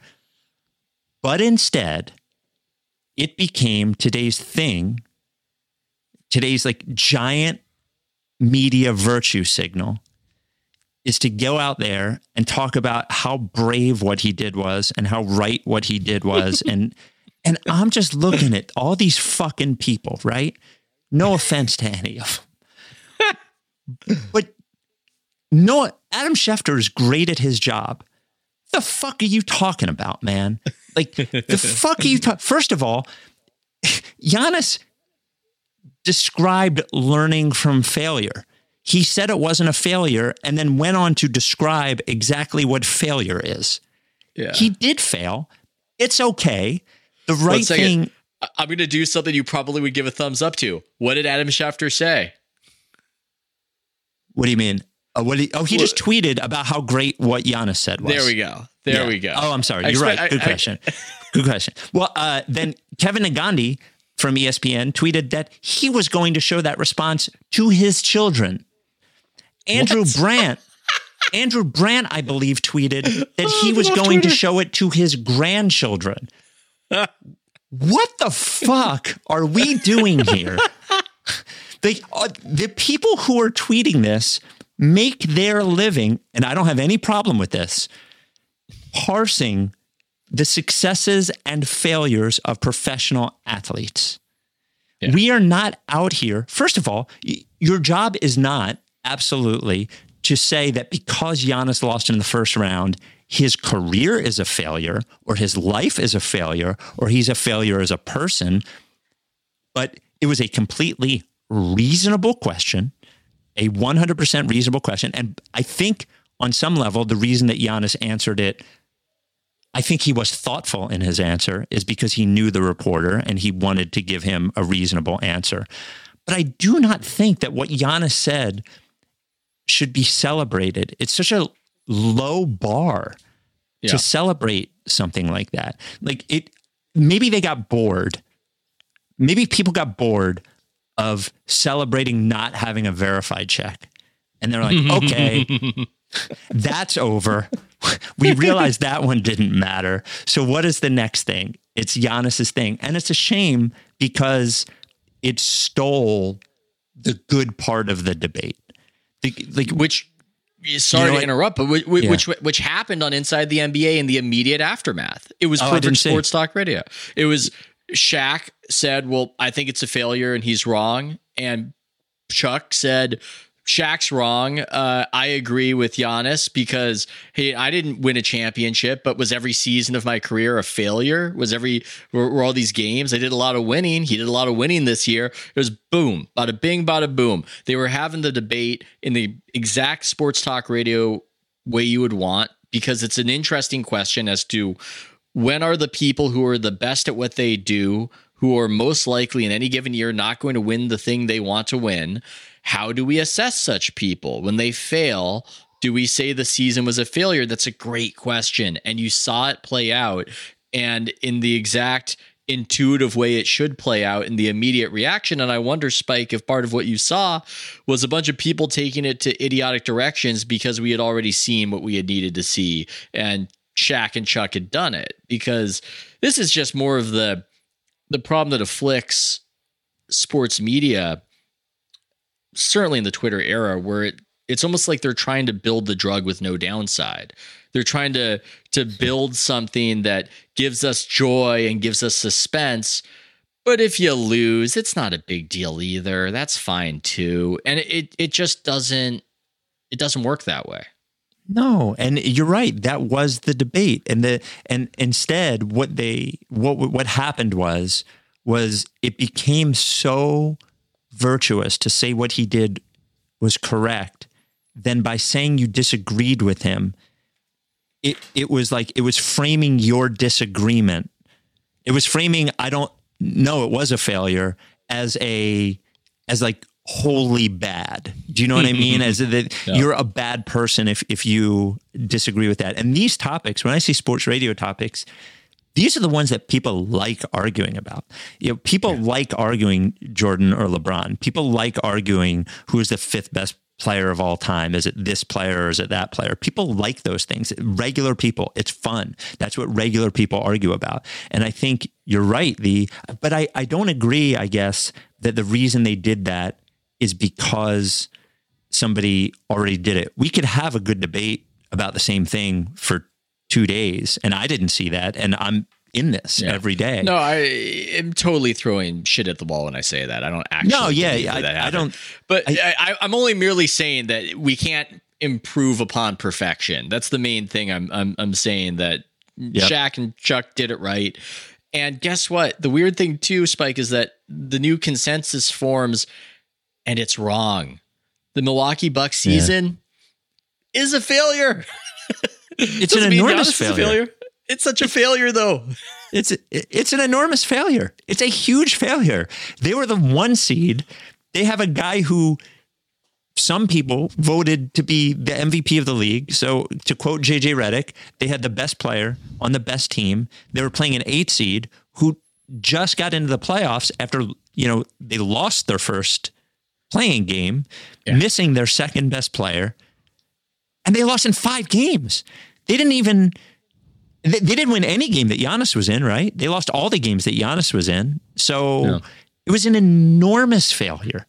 But instead, it became today's thing, today's like giant media virtue signal is to go out there and talk about how brave what he did was and how right what he did was and and I'm just looking at all these fucking people, right? No offense to any of them. But no Adam Schefter is great at his job. The fuck are you talking about, man? Like the fuck are you talking? First of all, Giannis described learning from failure. He said it wasn't a failure and then went on to describe exactly what failure is. Yeah. He did fail. It's okay. The right thing. I'm going to do something you probably would give a thumbs up to. What did Adam Schefter say? What do you mean? Uh, what? Oh, he just tweeted about how great what Giannis said was. There we go. There Yeah. we go. Oh, I'm sorry. You're expect- right. Good I- I- question. Good question. Well, uh, then Kevin Negandhi from ESPN tweeted that he was going to show that response to his children. Andrew Brandt, Andrew Brandt, I believe, tweeted that he was going to show it to his grandchildren. what the fuck are we doing here? the, uh, the people who are tweeting this make their living, and I don't have any problem with this, parsing the successes and failures of professional athletes. Yeah. We are not out here. First of all, y- your job is not absolutely to say that because Giannis lost in the first round, his career is a failure, or his life is a failure, or he's a failure as a person. But it was a completely reasonable question, a 100% reasonable question. And I think on some level, the reason that Giannis answered it I think he was thoughtful in his answer is because he knew the reporter and he wanted to give him a reasonable answer. But I do not think that what Giannis said should be celebrated. It's such a low bar Yeah. to celebrate something like that. Like it maybe they got bored. Maybe people got bored of celebrating not having a verified check. And they're like, okay, that's over. We realized that one didn't matter. So what is the next thing? It's Giannis's thing. And it's a shame because it stole the good part of the debate. The, like which sorry know to interrupt, but which, which, Yeah. which which happened on Inside the NBA in the immediate aftermath. It was Oh, perfect sports talk radio. It was Shaq said, "Well, I think it's a failure and he's wrong," and Chuck said. Shaq's wrong. Uh, I agree with Giannis because hey, I didn't win a championship, but was every season of my career a failure? Was every were, were all these games? I did a lot of winning. He did a lot of winning this year. It was boom, bada bing, bada boom. They were having the debate in the exact sports talk radio way you would want because it's an interesting question as to when are the people who are the best at what they do who are most likely in any given year not going to win the thing they want to win how do we assess such people? When they fail do we say the season was a failure? That's a great question and you saw it play out and in the exact intuitive way it should play out in the immediate reaction and i wonder spike if part of what you saw was a bunch of people taking it to idiotic directions because we had already seen what we had needed to see and Shaq and Chuck had done it because this is just more of the the problem that afflicts sports media certainly in the Twitter era where it it's almost like they're trying to build the drug with no downside. They're trying to to build something that gives us joy and gives us suspense. But if you lose, it's not a big deal either. That's fine too. And it it just doesn't it doesn't work that way. No, and you're right. That was the debate, and the and instead, what they what what happened was was it became so virtuous to say what he did was correct. Then by saying you disagreed with him, it it was like it was framing your disagreement. It was framing I don't know it was a failure as a as like wholly bad. Do you know what I mean? Mm-hmm. As that Yeah. you're a bad person if if you disagree with that. And these topics, when I say sports radio topics, these are the ones that people like arguing about. You know, people like arguing Jordan or LeBron. People like arguing who is the fifth best player of all time. Is it this player or is it that player? People like those things. Regular people, it's fun. That's what regular people argue about. And I think you're right. The but I, I don't agree, I guess, that the reason they did that is because somebody already did it. We could have a good debate about the same thing for two days. And I didn't see that. And I'm in this Yeah. every day. No, I am totally throwing shit at the wall when I say that. I don't actually. No, yeah, that I- I don't- But I- I, I, am only merely saying that we can't improve upon perfection. That's the main thing. I'm I'm I'm saying that Yep. Shaq and Chuck did it right. And guess what? The weird thing too, Spike, is that the new consensus forms, and it's wrong. The Milwaukee Bucks Yeah. season is a failure. it's an enormous Giannis is a failure. It's such a failure, though. It's it's an enormous failure. It's a huge failure. They were the one seed. They have a guy who some people voted to be the MVP of the league. So to quote JJ Redick, they had the best player on the best team. They were playing an eight seed who just got into the playoffs after you know they lost their first playing game, missing their second best player, and they lost in five games. They didn't even they, they didn't win any game that Giannis was in, right? They lost all the games that Giannis was in. So Yeah. it was an enormous failure,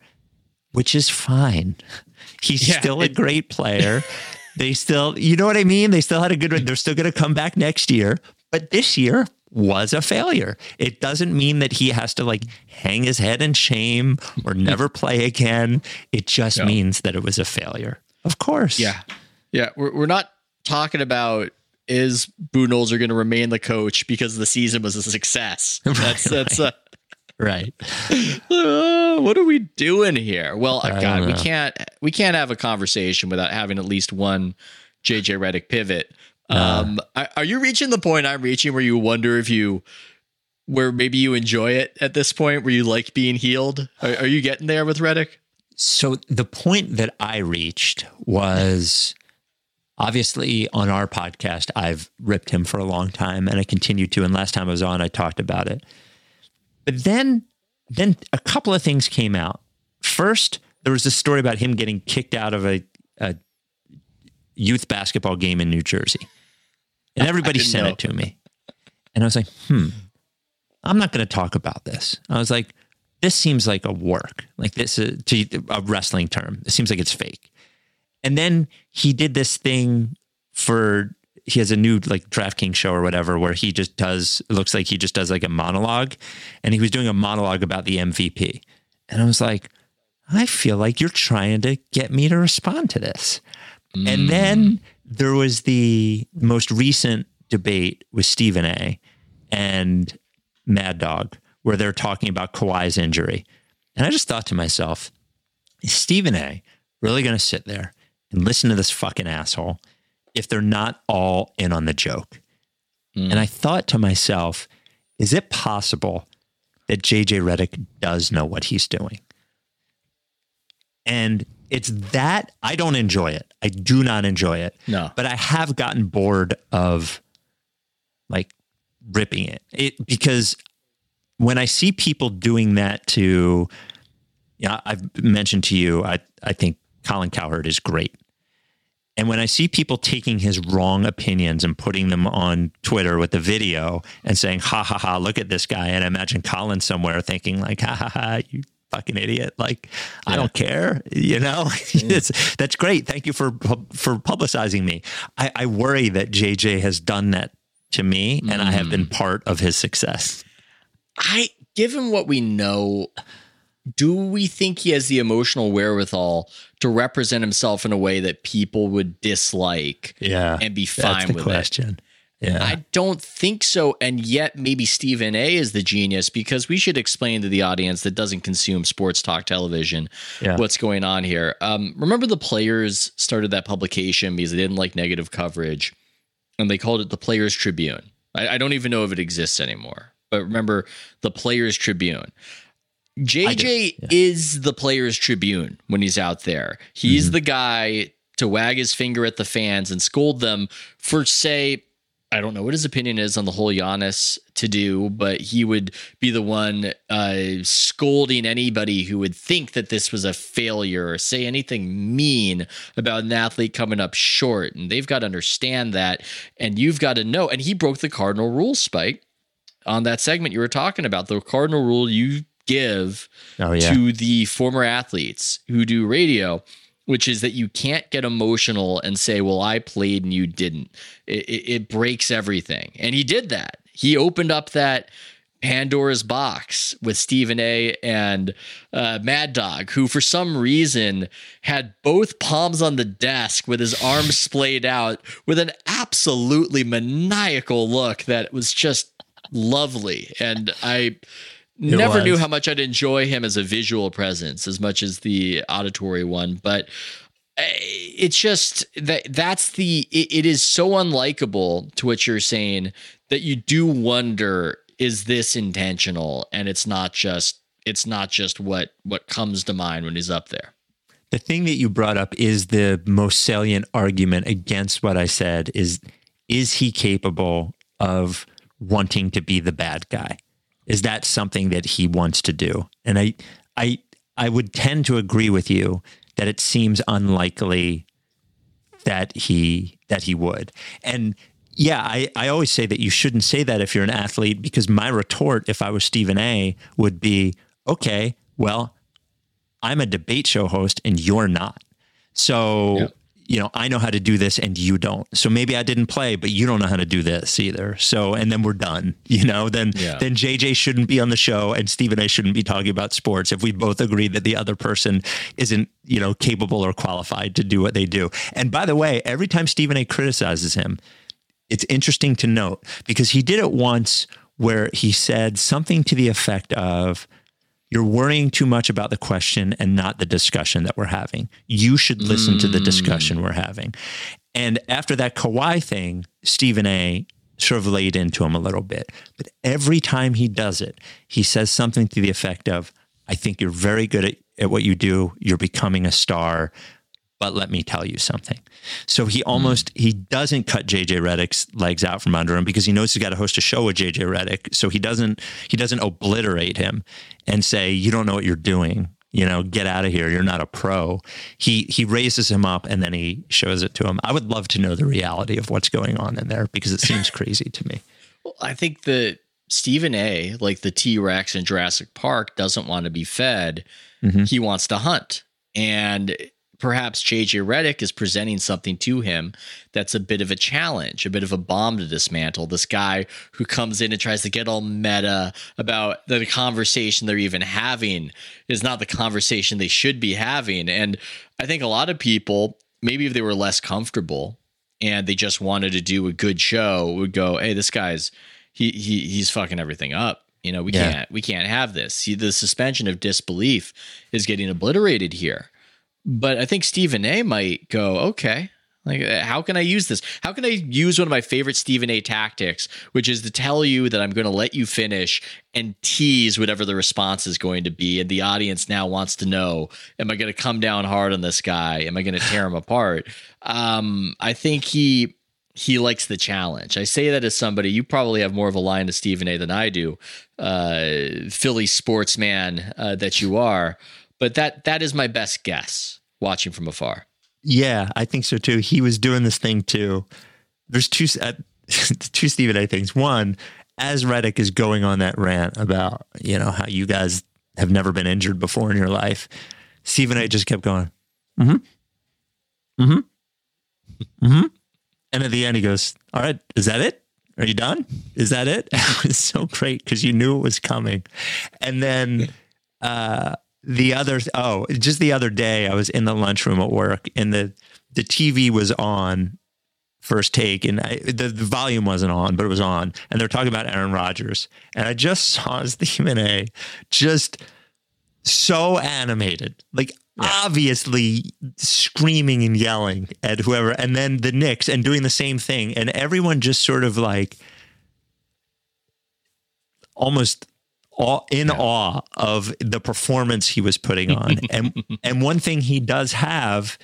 which is fine. He's Yeah, still a it- great player. they still, you know what I mean? They still had a good run. They're still going to come back next year. But this year was a failure. It doesn't mean that he has to like hang his head in shame or never play again. It just No. means that it was a failure. Of course. Yeah. Yeah. We're, we're not talking about is Budenholzer going to remain the coach because the season was a success. That's, that's, uh, Right. uh, what are we doing here? Well, I God, we can't, we can't have a conversation without having at least one JJ Redick pivot. Um, are- are you reaching the point I'm reaching where you wonder if you, where maybe you enjoy it at this point, where you like being heeled? Are, are you getting there with Redick? So the point that I reached was obviously on our podcast, I've ripped him for a long time and I continue to. And last time I was on, I talked about it. But then, then a couple of things came out. First, there was this story about him getting kicked out of a, a youth basketball game in New Jersey. And everybody sent know. it to me. And I was like, hmm, I'm not going to talk about this. I was like, this seems like a work, like this is to a wrestling term. It seems like it's fake. And then he did this thing for he has a new like DraftKings show or whatever where he just does it looks like he just does like a monologue and he was doing a monologue about the MVP. And I was like, I feel like you're trying to get me to respond to this. And then there was the most recent debate with Stephen A and Mad Dog, where they're talking about Kawhi's injury. And I just thought to myself, is Stephen A really going to sit there and listen to this fucking asshole if they're not all in on the joke? Hmm. And I thought to myself, is it possible that JJ Redick does know what he's doing? And it's that I don't enjoy it. I do not enjoy it. No. But I have gotten bored of like ripping it. It because when I see people doing that to yeah, I've mentioned to you, I, I think Colin Cowherd is great. And when I see people taking his wrong opinions and putting them on Twitter with the video and saying, ha ha ha, look at this guy. And I imagine Colin somewhere thinking, like, ha ha ha, you fucking idiot. Like, I don't care. You know, it's, that's great. Thank you for for publicizing me. I, I worry that JJ has done that to me, and I have been mm. part of his success. I, given what we know, do we think he has the emotional wherewithal to represent himself in a way that people would dislike Yeah, and be that's fine the with it? Yeah, I don't think so. And yet, maybe Stephen A is the genius because we should explain to the audience that doesn't consume sports talk television Yeah. what's going on here. Um, remember, the players started that publication because they didn't like negative coverage and they called it the Players Tribune. I, I don't even know if it exists anymore, but remember the Players Tribune. JJ is the Players Tribune when he's out there. He's the guy to wag his finger at the fans and scold them for, say, I don't know what his opinion is on the whole Giannis to do, but he would be the one uh, scolding anybody who would think that this was a failure or say anything mean about an athlete coming up short. And they've got to understand that. And you've got to know. And he broke the cardinal rule, Spike, on that segment you were talking about. The cardinal rule you give Oh, yeah. to the former athletes who do radio which is that you can't get emotional and say, "Well, I played and you didn't." It, it, it breaks everything, and he did that. He opened up that Pandora's box with Stephen A. and uh, Mad Dog, who for some reason had both palms on the desk with his arms splayed out, with an absolutely maniacal look that was just lovely, and I. Never knew how much I'd enjoy him as a visual presence as much as the auditory one, but uh, it's just that that's the it, it is so unlikable to what you're saying that you do wonder is this intentional and it's not just it's not just what what comes to mind when he's up there. the thing that you brought up is the most salient argument against what I said is is he capable of wanting to be the bad guy? Is that something that he wants to do? And I I I would tend to agree with you that it seems unlikely that he that he would. And yeah, I, I always say that you shouldn't say that if you're an athlete because my retort, if I was Stephen A, would be, okay, well, I'm a debate show host and you're not. So. You know, I know how to do this and you don't. So maybe I didn't play, but you don't know how to do this either. So, and then we're done, you know, then, Yeah. then JJ shouldn't be on the show and Stephen A shouldn't be talking about sports if we both agree that the other person isn't, you know, capable or qualified to do what they do. And by the way, every time Stephen A criticizes him, it's interesting to note because he did it once where he said something to the effect of, you're worrying too much about the question and not the discussion that we're having. You should listen to the discussion mm. we're having. And after that Kawhi thing, Stephen A sort of laid into him a little bit. But every time he does it, he says something to the effect of, I think you're very good at, at what you do. You're becoming a star but let me tell you something. So he almost hmm. he doesn't cut JJ Redick's legs out from under him because he knows he's got to host a show with JJ Redick. So he doesn't he doesn't obliterate him and say you don't know what you're doing. You know, get out of here. You're not a pro. He he raises him up and then he shows it to him. I would love to know the reality of what's going on in there because it seems crazy to me. Well, I think that Stephen A, like the T Rex in Jurassic Park, doesn't want to be fed. Mm-hmm. He wants to hunt. And perhaps JJ Redick is presenting something to him that's a bit of a challenge, a bit of a bomb to dismantle. This guy who comes in and tries to get all meta about the conversation they're even having is not the conversation they should be having. And I think a lot of people, maybe if they were less comfortable and they just wanted to do a good show, would go, "Hey, this guy's he he he's fucking everything up." You know, we Yeah. can't we can't have this. See, the suspension of disbelief is getting obliterated here. But I think Stephen A might go, okay, like uh, how can I use this? How can I use one of my favorite Stephen A tactics, which is to tell you that I'm going to let you finish and tease whatever the response is going to be, and the audience now wants to know: Am I going to come down hard on this guy? Am I going to tear him apart? Um, I think he he likes the challenge. I say that as somebody you probably have more of a line to Stephen A than I do, uh, Philly sportsman uh, that you are. But that that is my best guess watching from afar. Yeah, I think so too. He was doing this thing too. There's two uh, two Stephen A things. One, as Redick is going on that rant about you know how you guys have never been injured before in your life. Stephen A just kept going, mm-hmm. Mm-hmm. Mm-hmm. And at the end he goes, All right, is that it? Are you done? Is that it? it was so great because you knew it was coming. And then uh the other oh, just the other day I was in the lunchroom at work and the the TV was on first take and I, the, the volume wasn't on, but it was on. And they're talking about Aaron Rodgers. And I just saw Stephen A just so animated, like obviously screaming and yelling at whoever. And then the Knicks and doing the same thing. And everyone just sort of like almost in awe of the performance he was putting on. and and one thing he does have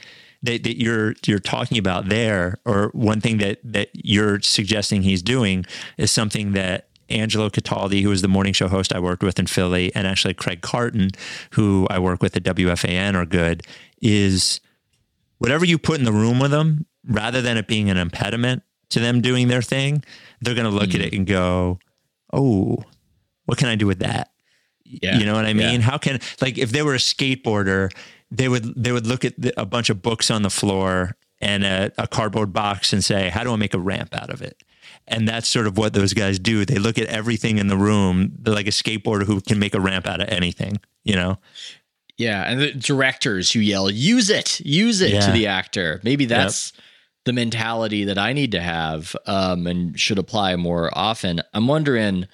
that, that you're you're talking about there, or one thing that that you're suggesting he's doing is something that Angelo Cataldi, who was the morning show host I worked with in Philly, and actually Craig Carton, who I work with at WFAN, are good. Is whatever you put in the room with them, rather than it being an impediment to them doing their thing, they're going to look at hmm. it and go, "Oh, what can I do with that?" Yeah. You know what I mean? Yeah. How can like if they were a skateboarder, they would they would look at the, a bunch of books on the floor and a, a cardboard box and say, "How do I make a ramp out of it?" And that's sort of what those guys do. They look at everything in the room. Like a skateboarder who can make a ramp out of anything. You know? Yeah, and the directors who yell, "Use it, use it" to the actor. Maybe that's the mentality that I need to have um, and should apply more often. I'm wondering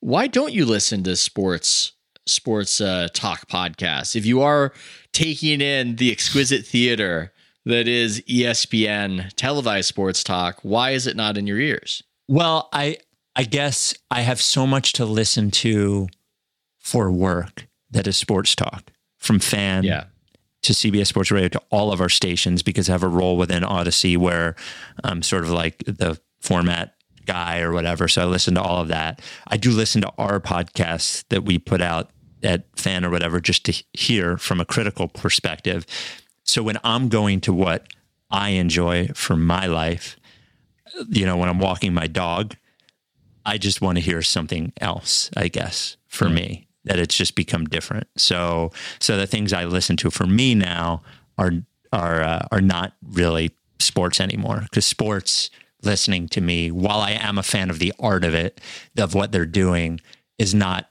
why don't you listen to sports sports uh, talk podcasts if you are taking in the exquisite theater that is ESPN televised sports talk? Why is it not in your ears? Well, I I guess I have so much to listen to for work that is sports talk from fan Yeah. to CBS Sports Radio to all of our stations because I have a role within Audacy where I'm sort of like the format guy or whatever. So I listen to all of that. I do listen to our podcasts that we put out at fan or whatever just to hear from a critical perspective. So when I'm going to what I enjoy for my life, you know, when I'm walking my dog, I just want to hear something else, I guess, for me, that it's just become different. So, so the things I listen to for me now are, are, uh, are not really sports anymore because sports listening to me, while I am a fan of the art of it, of what they're doing is not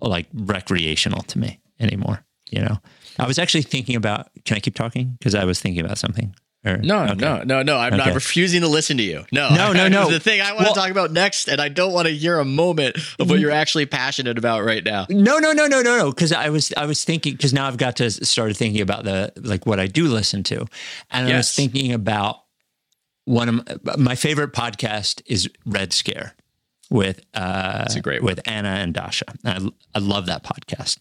like recreational to me anymore. You know, I was actually thinking about, can I keep talking? Cause I was thinking about something. Or- No, okay. no, no, no. I'm not Okay. refusing to listen to you. No, No, no, no. the thing I want Well- to talk about next, and I don't want to hear a moment of what you're actually passionate about right now. No, no, no, no, no, no. Because I was, I was thinking, because now I've got to started thinking about the like what I do listen to, and I was thinking about one of my, my favorite podcast is Red Scare with uh, It's a great with Anna and Dasha. I, I love that podcast,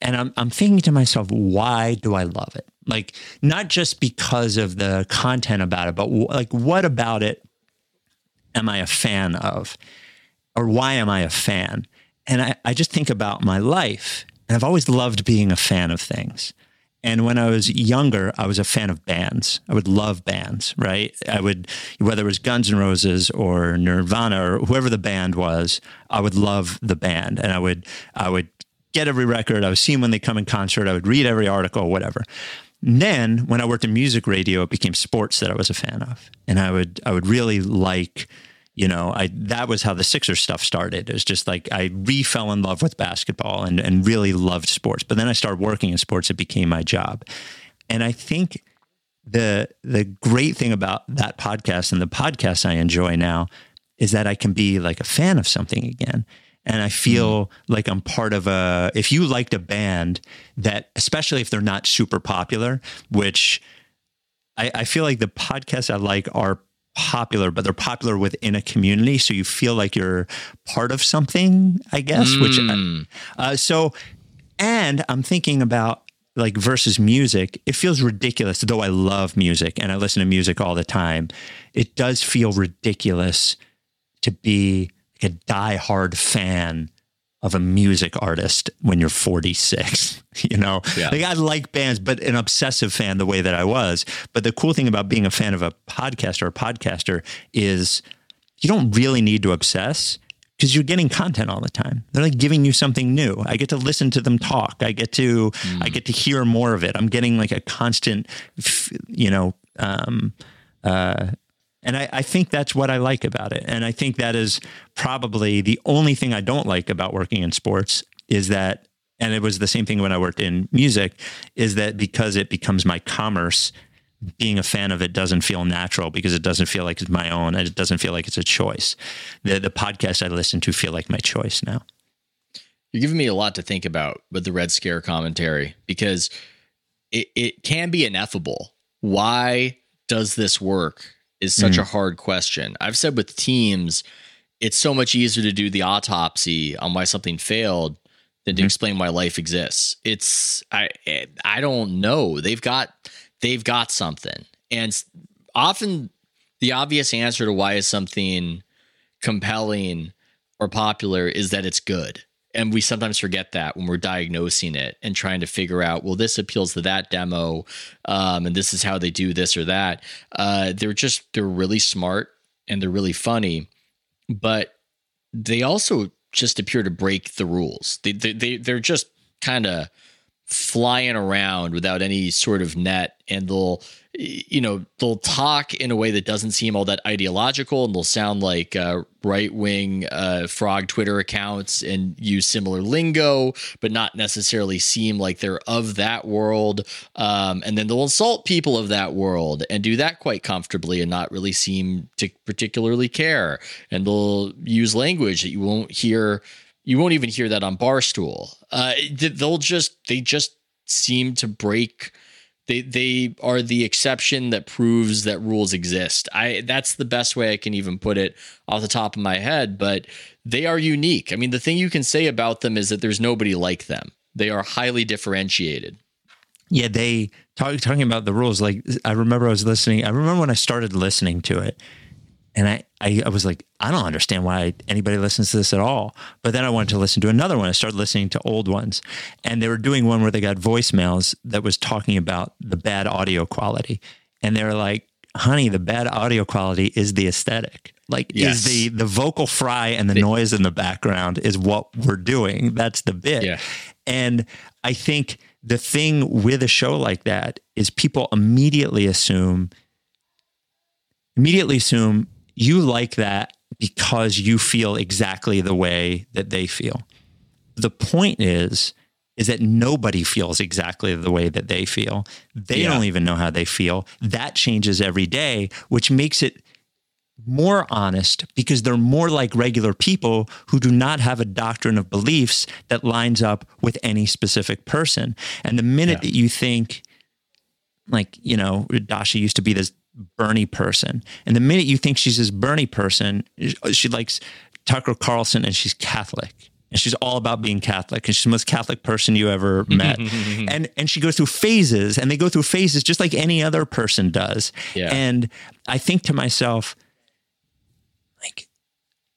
and I'm I'm thinking to myself, why do I love it? Like not just because of the content about it, but w- like what about it am I a fan of? or why am I a fan? And I, I just think about my life, and I've always loved being a fan of things. And when I was younger, I was a fan of bands. I would love bands, right? I would, whether it was Guns N' Roses or Nirvana or whoever the band was, I would love the band, and I would, I would get every record. I would see them when they come in concert. I would read every article, whatever. And then when I worked in music radio, it became sports that I was a fan of, and I would, I would really like you know, I that was how the Sixers stuff started. It was just like I re fell in love with basketball and and really loved sports. But then I started working in sports; it became my job. And I think the the great thing about that podcast and the podcast I enjoy now is that I can be like a fan of something again. And I feel mm. like I'm part of a, if you liked a band that, especially if they're not super popular, which I, I feel like the podcasts I like are popular, but they're popular within a community. So you feel like you're part of something, I guess, which, uh, so, and I'm thinking about like versus music, it feels ridiculous, though I love music and I listen to music all the time. It does feel ridiculous to be like a diehard fan of a music artist when you're 46. You know, Yeah. like I like bands, but an obsessive fan the way that I was. But the cool thing about being a fan of a podcast or a podcaster is you don't really need to obsess because you're getting content all the time. They're like giving you something new. I get to listen to them talk. I get to I get to hear more of it. I'm getting like a constant, you know, um, uh, and I, I think that's what I like about it. And I think that is probably the only thing I don't like about working in sports is that, and it was the same thing when I worked in music, is that because it becomes my commerce, being a fan of it doesn't feel natural because it doesn't feel like it's my own and it doesn't feel like it's a choice. The the podcasts I listen to feel like my choice now. You're giving me a lot to think about with the Red Scare commentary because it, it can be ineffable. Why does this work is such a mm. hard question. I've said with teams, it's so much easier to do the autopsy on why something failed than to mm-hmm. explain why life exists. It's I I don't know. They've got they've got something. And often the obvious answer to why is something compelling or popular is that it's good. And we sometimes forget that when we're diagnosing it and trying to figure out, well, this appeals to that demo, um, and this is how they do this or that. Uh, they're just they're really smart and they're really funny, but they also just appear to break the rules. They they, they they're just kind of flying around without any sort of net and they'll you know they'll talk in a way that doesn't seem all that ideological and they'll sound like uh, right-wing uh, frog twitter accounts and use similar lingo but not necessarily seem like they're of that world. Um, and then they'll insult people of that world and do that quite comfortably and not really seem to particularly care. And they'll use language that you won't hear you won't even hear that on barstool. Uh, they'll just they just seem to break they they are the exception that proves that rules exist i that's the best way i can even put it off the top of my head but they are unique i mean the thing you can say about them is that there's nobody like them they are highly differentiated Yeah, they talk, talking about the rules. Like I remember I was listening. I remember when I started listening to it, and I, I, I was like, I don't understand why anybody listens to this at all. But then I wanted to listen to another one. I started listening to old ones, and they were doing one where they got voicemails that was talking about the bad audio quality, and they were like, "Honey, the bad audio quality is the aesthetic. Like Yes. is the the vocal fry and the noise in the background is what we're doing. That's the bit. Yeah. And I think the thing with a show like that is people immediately assume immediately assume you like that because you feel exactly the way that they feel. The point is is that nobody feels exactly the way that they feel. They Yeah. don't even know how they feel. That changes every day, which makes it more honest because they're more like regular people who do not have a doctrine of beliefs that lines up with any specific person. And the minute that you think, like, you know, Dasha used to be this Bernie person, and the minute you think she's this Bernie person, she likes Tucker Carlson and she's Catholic. And she's all about being Catholic, and she's the most Catholic person you ever met. and and she goes through phases, and they go through phases just like any other person does. Yeah. And I think to myself, like,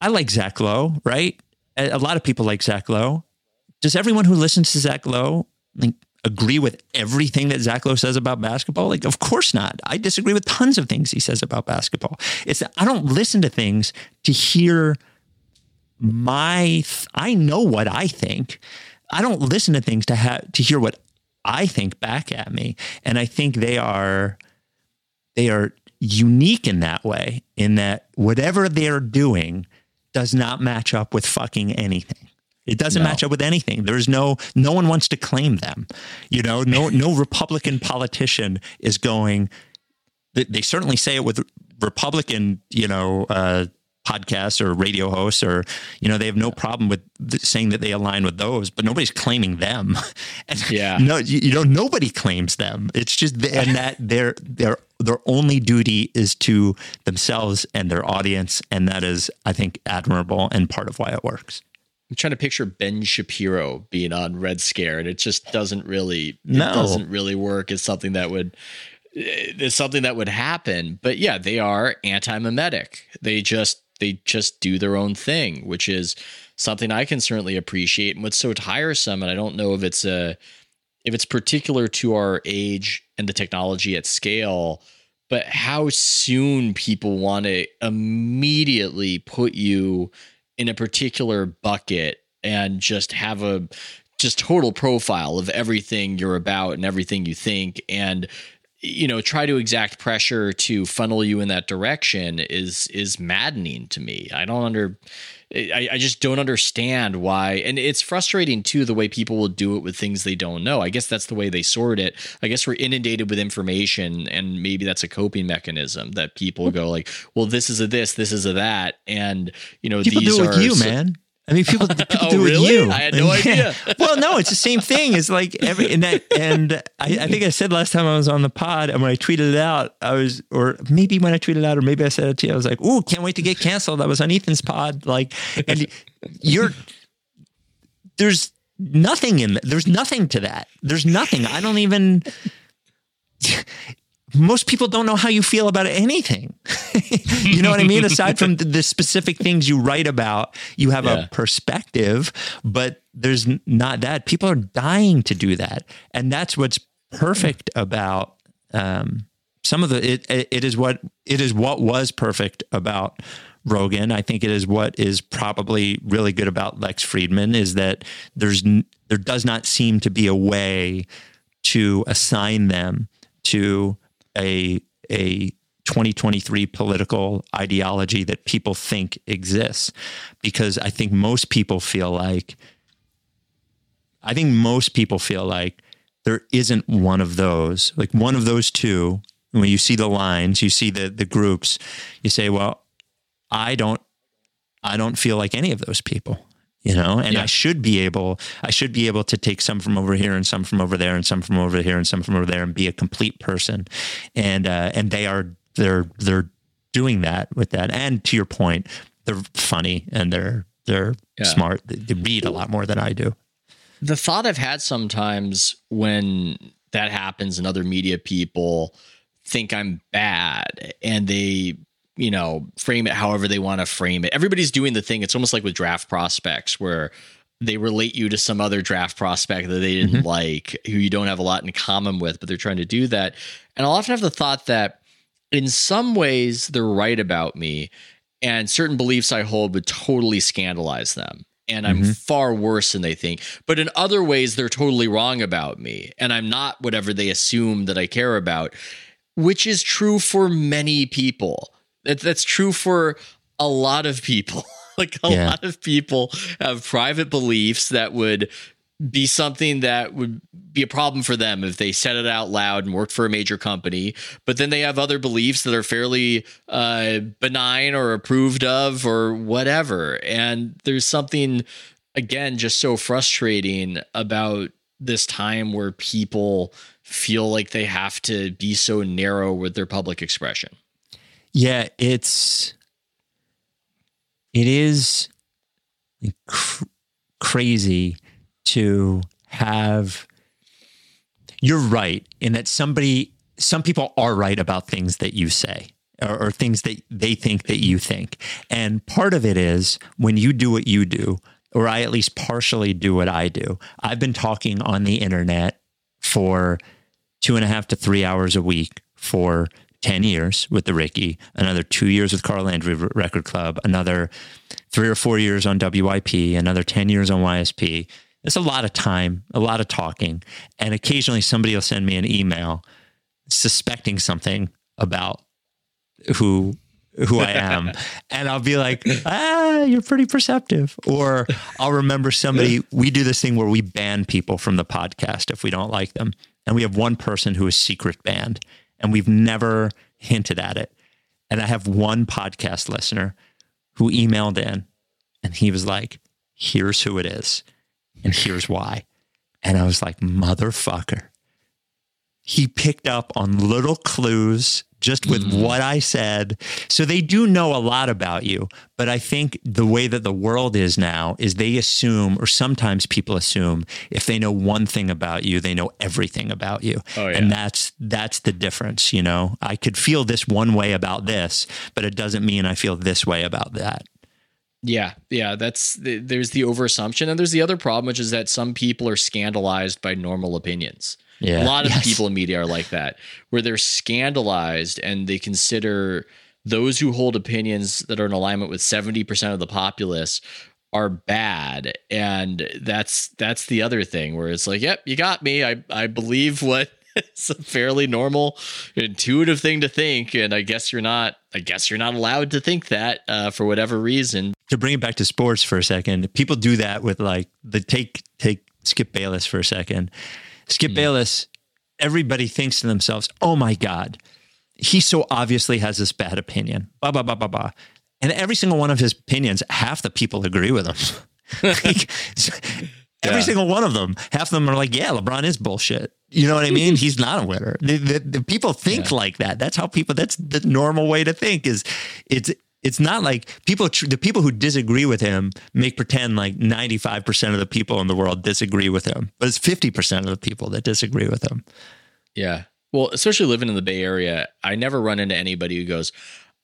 I like Zach Lowe, right? A, a lot of people like Zach Lowe. Does everyone who listens to Zach Lowe like agree with everything that Zach Lowe says about basketball? Like, of course not. I disagree with tons of things he says about basketball. It's that I don't listen to things to hear my. I know what I think. I don't listen to things to have to hear what I think back at me, and I think they are they are unique in that way in that whatever they're doing does not match up with fucking anything it doesn't match up with anything. There's no no one wants to claim them. You know no no republican politician is going they, they certainly say it with republican you know uh podcasts or radio hosts or you know they have no problem with th- saying that they align with those but nobody's claiming them. And Yeah. no you, you know nobody claims them. It's just th- and that their their their only duty is to themselves and their audience and that is i think admirable and part of why it works I'm trying to picture Ben Shapiro being on Red Scare, and it just doesn't really it No. doesn't really work as something that would eh, is something that would happen. But yeah, they are anti-mimetic. They just they just do their own thing, which is something I can certainly appreciate. And what's so tiresome, and I don't know if it's a if it's particular to our age and the technology at scale, but how soon people want to immediately put you in a particular bucket and just have a just total profile of everything you're about and everything you think and you know try to exact pressure to funnel you in that direction is is maddening to me. I don't under I, I just don't understand why and it's frustrating too the way people will do it with things they don't know i guess that's the way they sort it i guess we're inundated with information and maybe that's a coping mechanism that people go like well this is a this this is a that and you know People these do it with you, so- man. I mean, people, people Oh, do it really? with you. I had no idea. well, no, it's the same thing. It's like every and that, and I, I think I said last time I was on the pod, and when I tweeted it out, I was, or maybe when I tweeted it out, or maybe I said it to you, I was like, "Ooh, can't wait to get canceled." I was on Ethan's pod, like, and you're there's nothing in there's nothing to that. There's nothing. I don't even. Most people don't know how you feel about anything. you know what I mean? Aside from the, specific things you write about, you have Yeah. a perspective, but there's not that. People are dying to do that. And that's what's perfect about um, some of the it, it it is what it is what was perfect about Rogan. I think it is what is probably really good about Lex Fridman is that there's there does not seem to be a way to assign them to a a 2023 political ideology that people think exists. Because I think most people feel like I think most people feel like there isn't one of those like one of those two. When you see the lines you see the the groups you say well I don't I don't feel like any of those people you know and Yeah. I should be able I should be able to take some from over here and some from over there and some from over here and some from over there and be a complete person and uh and they are they're they're doing that with that and to your point they're funny and they're they're Yeah. smart they, they read a lot more than I do the thought I've had sometimes when that happens and other media people think I'm bad and they, you know, frame it however they want to frame it. Everybody's doing the thing. It's almost like with draft prospects where they relate you to some other draft prospect that they didn't mm-hmm. like, who you don't have a lot in common with, but they're trying to do that. And I'll often have the thought that in some ways they're right about me and certain beliefs I hold would totally scandalize them. And I'm mm-hmm. far worse than they think. But in other ways, they're totally wrong about me. And I'm not whatever they assume that I care about, which is true for many people. That, that's true for a lot of people. like a Yeah. lot of people have private beliefs that would be something that would be a problem for them if they said it out loud and worked for a major company. But then they have other beliefs that are fairly uh, benign or approved of or whatever. And there's something, again, just so frustrating about this time where people feel like they have to be so narrow with their public expression. Yeah, it's it is cr- crazy to have. You're right in that somebody, some people are right about things that you say. Or, or things that they think that you think. And part of it is when you do what you do, or I at least partially do what I do. I've been talking on the internet for two and a half to three hours a week for 10 years with the Ricky, another two years with Carl Landry Record Club, another three or four years on WIP, another 10 years on YSP. It's a lot of time, a lot of talking. And occasionally somebody will send me an email suspecting something about who who I am. and I'll be like, ah, you're pretty perceptive. Or I'll remember somebody, we do this thing where we ban people from the podcast if we don't like them. And we have one person who is secret banned, and we've never hinted at it. And I have one podcast listener who emailed in and he was like, here's who it is, and here's why. And I was like, motherfucker. He picked up on little clues just with mm. what I said. So they do know a lot about you. But I think the way that the world is now is they assume, or sometimes people assume, if they know one thing about you, they know everything about you. Oh, yeah. And that's that's the difference, you know. I could feel this one way about this, but it doesn't mean I feel this way about that. Yeah, yeah, that's the, there's the overassumption, and there's the other problem, which is that some people are scandalized by normal opinions. Yeah. A lot of Yes. people in media are like that, where they're scandalized and they consider those who hold opinions that are in alignment with 70% of the populace are bad and that's that's the other thing where it's like yep you got me i i believe what it's a fairly normal intuitive thing to think and i guess you're not i guess you're not allowed to think that uh, for whatever reason to bring it back to sports for a second, people do that with like the take take Skip Bayless for a second. Skip mm-hmm. Bayless, everybody thinks to themselves, "Oh my god, he so obviously has this bad opinion." Blah blah blah blah blah. And every single one of his opinions, half the people agree with him. like, every Yeah. single one of them, half of them are like, "Yeah, LeBron is bullshit." You know what I mean? He's not a winner. The, the, the people think like that. That's how people. That's the normal way to think. Is it's it's not like people. The people who disagree with him make pretend like ninety five percent of the people in the world disagree with him, but it's fifty percent of the people that disagree with him. Yeah. Well, especially living in the Bay Area, I never run into anybody who goes,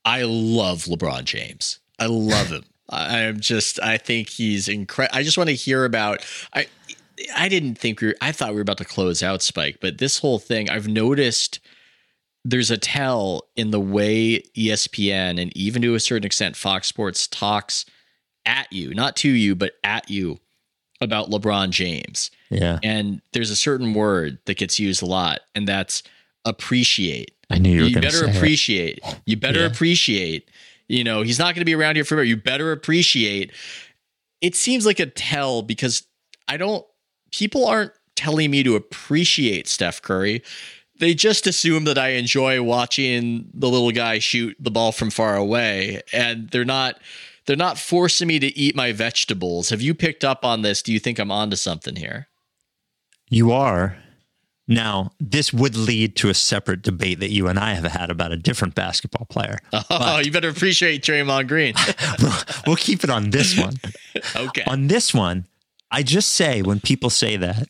I love LeBron James. I love him. I'm just, I think he's incredible. I just want to hear about, I, I didn't think we were, I thought we were about to close out Spike, but this whole thing, I've noticed there's a tell in the way ESPN and even to a certain extent Fox Sports talks at you, not to you, but at you about LeBron James. Yeah, And there's a certain word that gets used a lot, and that's appreciate. I knew you You, better say it. appreciate. You better Yeah. appreciate. You know, he's not going to be around here forever. You better appreciate. It seems like a tell because I don't, people aren't telling me to appreciate Steph Curry. They just assume that I enjoy watching the little guy shoot the ball from far away. And they're not, they're not forcing me to eat my vegetables. Have you picked up on this? Do you think I'm onto something here? You are. Now, this would lead to a separate debate that you and I have had about a different basketball player. Oh, you better appreciate Draymond Green. we'll keep it on this one. okay. On this one, I just say when people say that,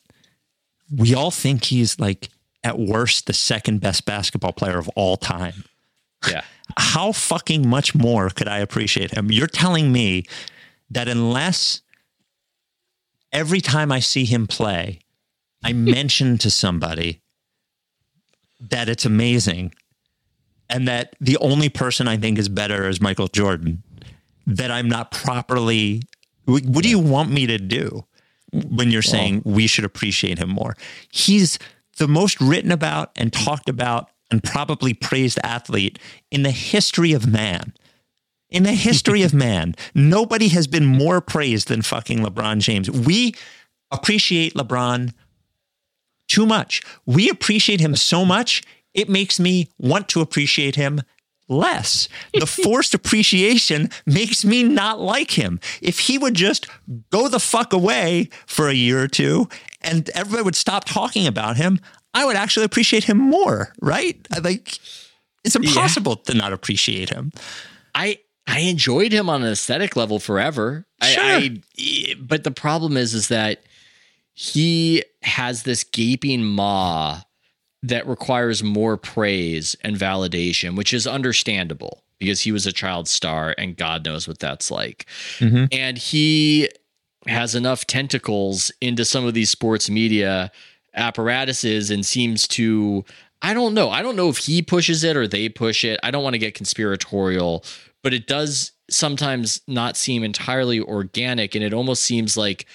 we all think he's like at worst the second best basketball player of all time. Yeah. How fucking much more could I appreciate him? You're telling me that unless every time I see him play, I mention to somebody that it's amazing and that the only person I think is better is Michael Jordan, that I'm not properly. What what do you want me to do when you're saying we should appreciate him more? He's the most written about and talked about and probably praised athlete in the history of man. In the history of man, nobody has been more praised than fucking LeBron James. We appreciate LeBron too much. We appreciate him so much, it makes me want to appreciate him less. The forced appreciation makes me not like him. If he would just go the fuck away for a year or two and everybody would stop talking about him, I would actually appreciate him more, right? Like it's impossible to not appreciate him. I I enjoyed him on an aesthetic level forever. Sure. I, I but the problem is is that he has this gaping maw that requires more praise and validation, which is understandable because he was a child star and God knows what that's like. Mm-hmm. And he has enough tentacles into some of these sports media apparatuses and seems to I don't know. I don't know if he pushes it or they push it. I don't want to get conspiratorial, but it does sometimes not seem entirely organic and it almost seems like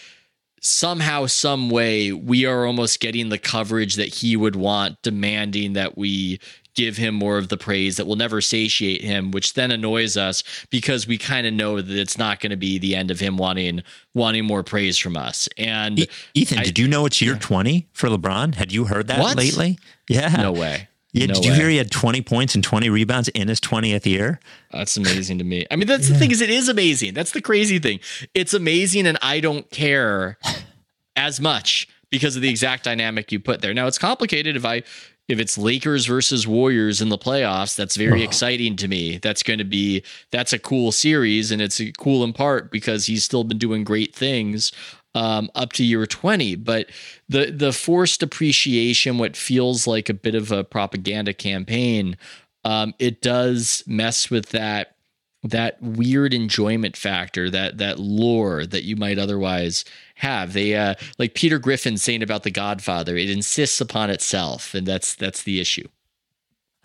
somehow some way we are almost getting the coverage that he would want demanding that we give him more of the praise that will never satiate him which then annoys us because we kind of know that it's not going to be the end of him wanting wanting more praise from us and E- Ethan, I- did you know it's year 20 for LeBron? Had you heard that What? lately? Yeah. no way Yeah, No did you way. hear he had 20 points and 20 rebounds in his 20th year? That's amazing to me. I mean, that's the thing is, it is amazing. That's the crazy thing. It's amazing, and I don't care as much because of the exact dynamic you put there. Now, it's complicated. If I if it's Lakers versus Warriors in the playoffs, that's very exciting to me. That's going to be that's a cool series, and it's cool in part because he's still been doing great things um, up to year 20 but the the forced appreciation what feels like a bit of a propaganda campaign um, it does mess with that that weird enjoyment factor that that lore that you might otherwise have they uh like peter griffin saying about the godfather it insists upon itself and that's that's the issue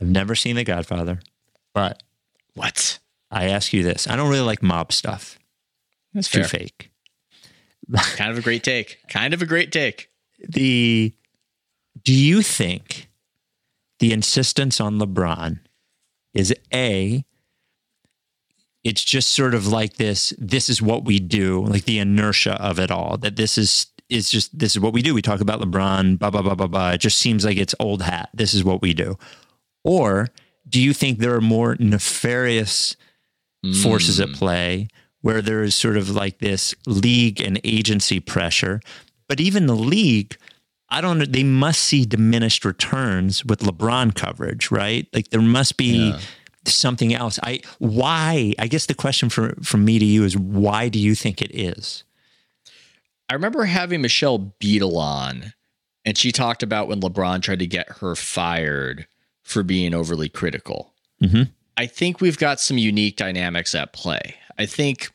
I've never seen The Godfather, but What? I ask you this. I don't really like mob stuff. That's Too fake. Kind of a great take. Kind of a great take. The do you think the insistence on LeBron is a it's just sort of like this this is what we do, like the inertia of it all. That this is is just this is what we do. We talk about LeBron, blah blah blah blah blah. It just seems like it's old hat. This is what we do. Or do you think there are more nefarious forces at mm. play where there is sort of like this league and agency pressure. But even the league, I don't know, they must see diminished returns with LeBron coverage, right? Like there must be Yeah. Something else. I why? I guess the question for from me to you is why do you think it is? I remember having Michelle Beadle on, and she talked about when LeBron tried to get her fired for being overly critical. Mhm. I think we've got some unique dynamics at play. I think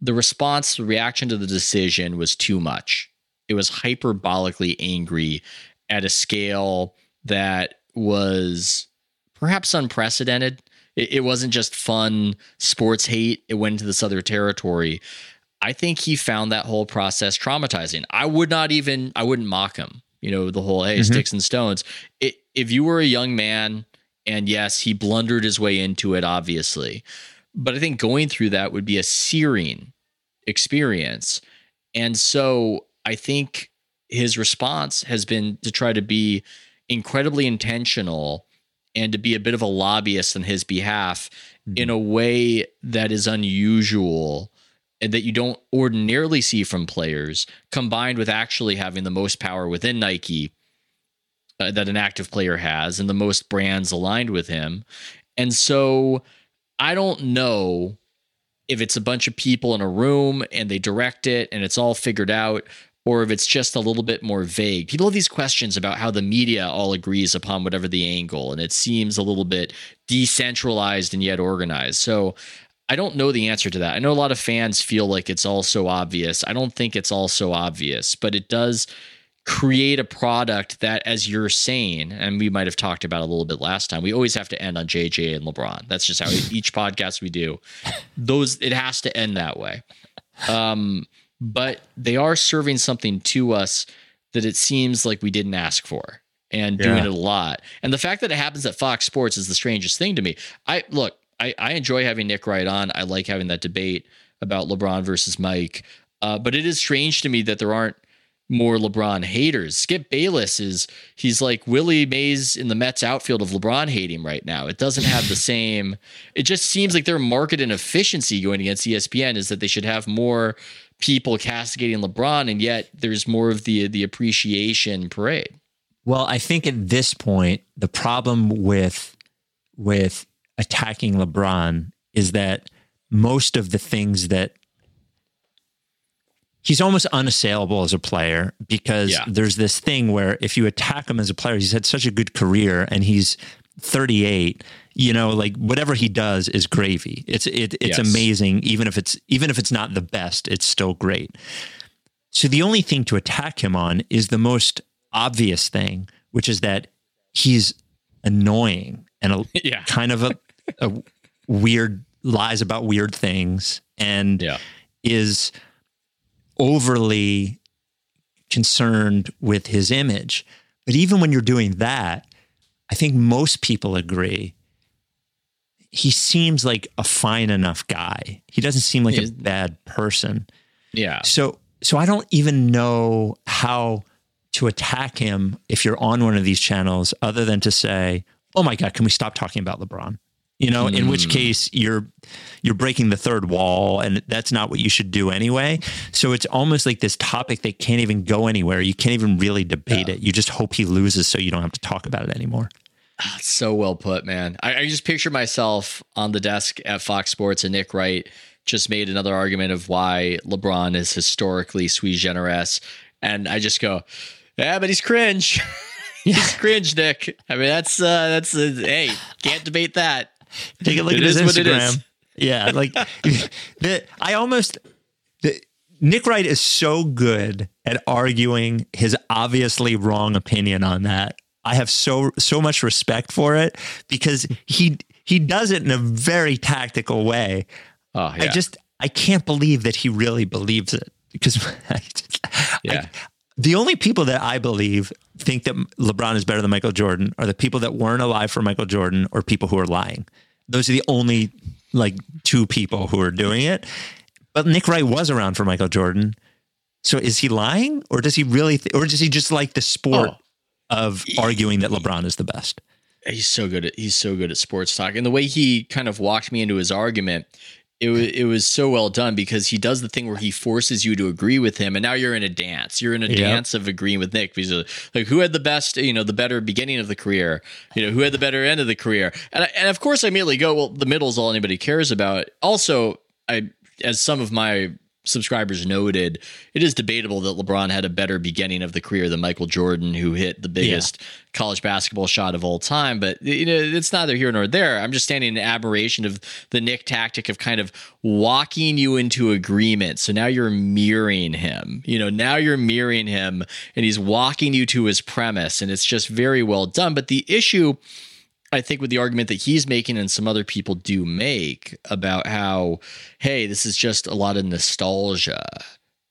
the response, the reaction to the decision was too much. It was hyperbolically angry at a scale that was perhaps unprecedented. It, it wasn't just fun sports hate, it went into this other territory. I think he found that whole process traumatizing. I would not even, I wouldn't mock him. You know, the whole, hey, mm-hmm. sticks and stones. It, if you were a young man, and yes, he blundered his way into it, obviously, but I think going through that would be a searing experience. And so I think his response has been to try to be incredibly intentional and to be a bit of a lobbyist on his behalf in a way that is unusual and that you don't ordinarily see from players, combined with actually having the most power within Nike uh, that an active player has and the most brands aligned with him. And so I don't know if it's a bunch of people in a room and they direct it and it's all figured out or if it's just a little bit more vague. People have these questions about how the media all agrees upon whatever the angle and it seems a little bit decentralized and yet organized. So I don't know the answer to that. I know a lot of fans feel like it's all so obvious. I don't think it's all so obvious, but it does create a product that, as you're saying, and we might have talked about a little bit last time, we always have to end on JJ and LeBron. That's just how each podcast we do. Those it has to end that way. Um, but they are serving something to us that it seems like we didn't ask for and doing it a lot. And the fact that it happens at Fox Sports is the strangest thing to me. I look, I, I enjoy having Nick Wright on. I like having that debate about LeBron versus Mike. Uh, but it is strange to me that there aren't more LeBron haters. Skip Bayless is he's like Willie Mays in the Mets outfield of LeBron hating right now. It doesn't have the same. It just seems like their market inefficiency going against ESPN is that they should have more people castigating LeBron, and yet there's more of the the appreciation parade. Well, I think at this point, the problem with with attacking LeBron is that most of the things that he's almost unassailable as a player because Yeah. there's this thing where if you attack him as a player, he's had such a good career and he's 38 you know like whatever he does is gravy it's it, it's Yes. amazing even if it's even if it's not the best it's still great so the only thing to attack him on is the most obvious thing, which is that he's annoying and a, Yeah. kind of a, a weird lies about weird things and Yeah. is overly concerned with his image. But even when you're doing that, I think most people agree he seems like a fine enough guy. He doesn't seem like He a bad person. Yeah. So so I don't even know how to attack him if you're on one of these channels other than to say, "Oh my god, can we stop talking about LeBron?" You know, in which hmm. case you're you're breaking the third wall and that's not what you should do anyway. So it's almost like this topic that can't even go anywhere. You can't even really debate it. You just hope he loses so you don't have to talk about it anymore. So well put, man. I, I just picture myself on the desk at Fox Sports and Nick Wright just made another argument of why LeBron is historically sui generis. And I just go, yeah, but he's cringe. he's cringe, Nick. I mean, that's, uh, that's, uh, hey, can't debate that. Take a look It at his is what it is. Instagram. Yeah, like the I almost the Nick Wright is so good at arguing his obviously wrong opinion on that. I have so so much respect for it because he he does it in a very tactical way. Oh, yeah. I just I can't believe that he really believes it because I just, Yeah. I- the only people that I believe think that LeBron is better than Michael Jordan are the people that weren't alive for Michael Jordan or people who are lying. Those are the only like two people who are doing it. But Nick Wright was around for Michael Jordan. So is he lying or does he really th- or does he just like the sport Oh. Of arguing that LeBron is the best? he's so good at he's so good at sports talk. And the way he kind of walked me into his argument it was it was so well done because he does the thing where he forces you to agree with him. And now you're in a dance. You're in a Yep. dance of agreeing with Nick because like who had the best you know the better beginning of the career? You know who had the better end of the career? And I, and of course I immediately go well the middle is all anybody cares about. Also I as some of my subscribers noted, it is debatable that LeBron had a better beginning of the career than Michael Jordan, who hit the biggest college basketball shot of all time. But you know, it's neither here nor there. I'm just standing in admiration of the Nick tactic of kind of walking you into agreement. So now you're mirroring him. You know, now you're mirroring him, and he's walking you to his premise, and it's just very well done. But the issue. I think with the argument that he's making and some other people do make about how, hey, this is just a lot of nostalgia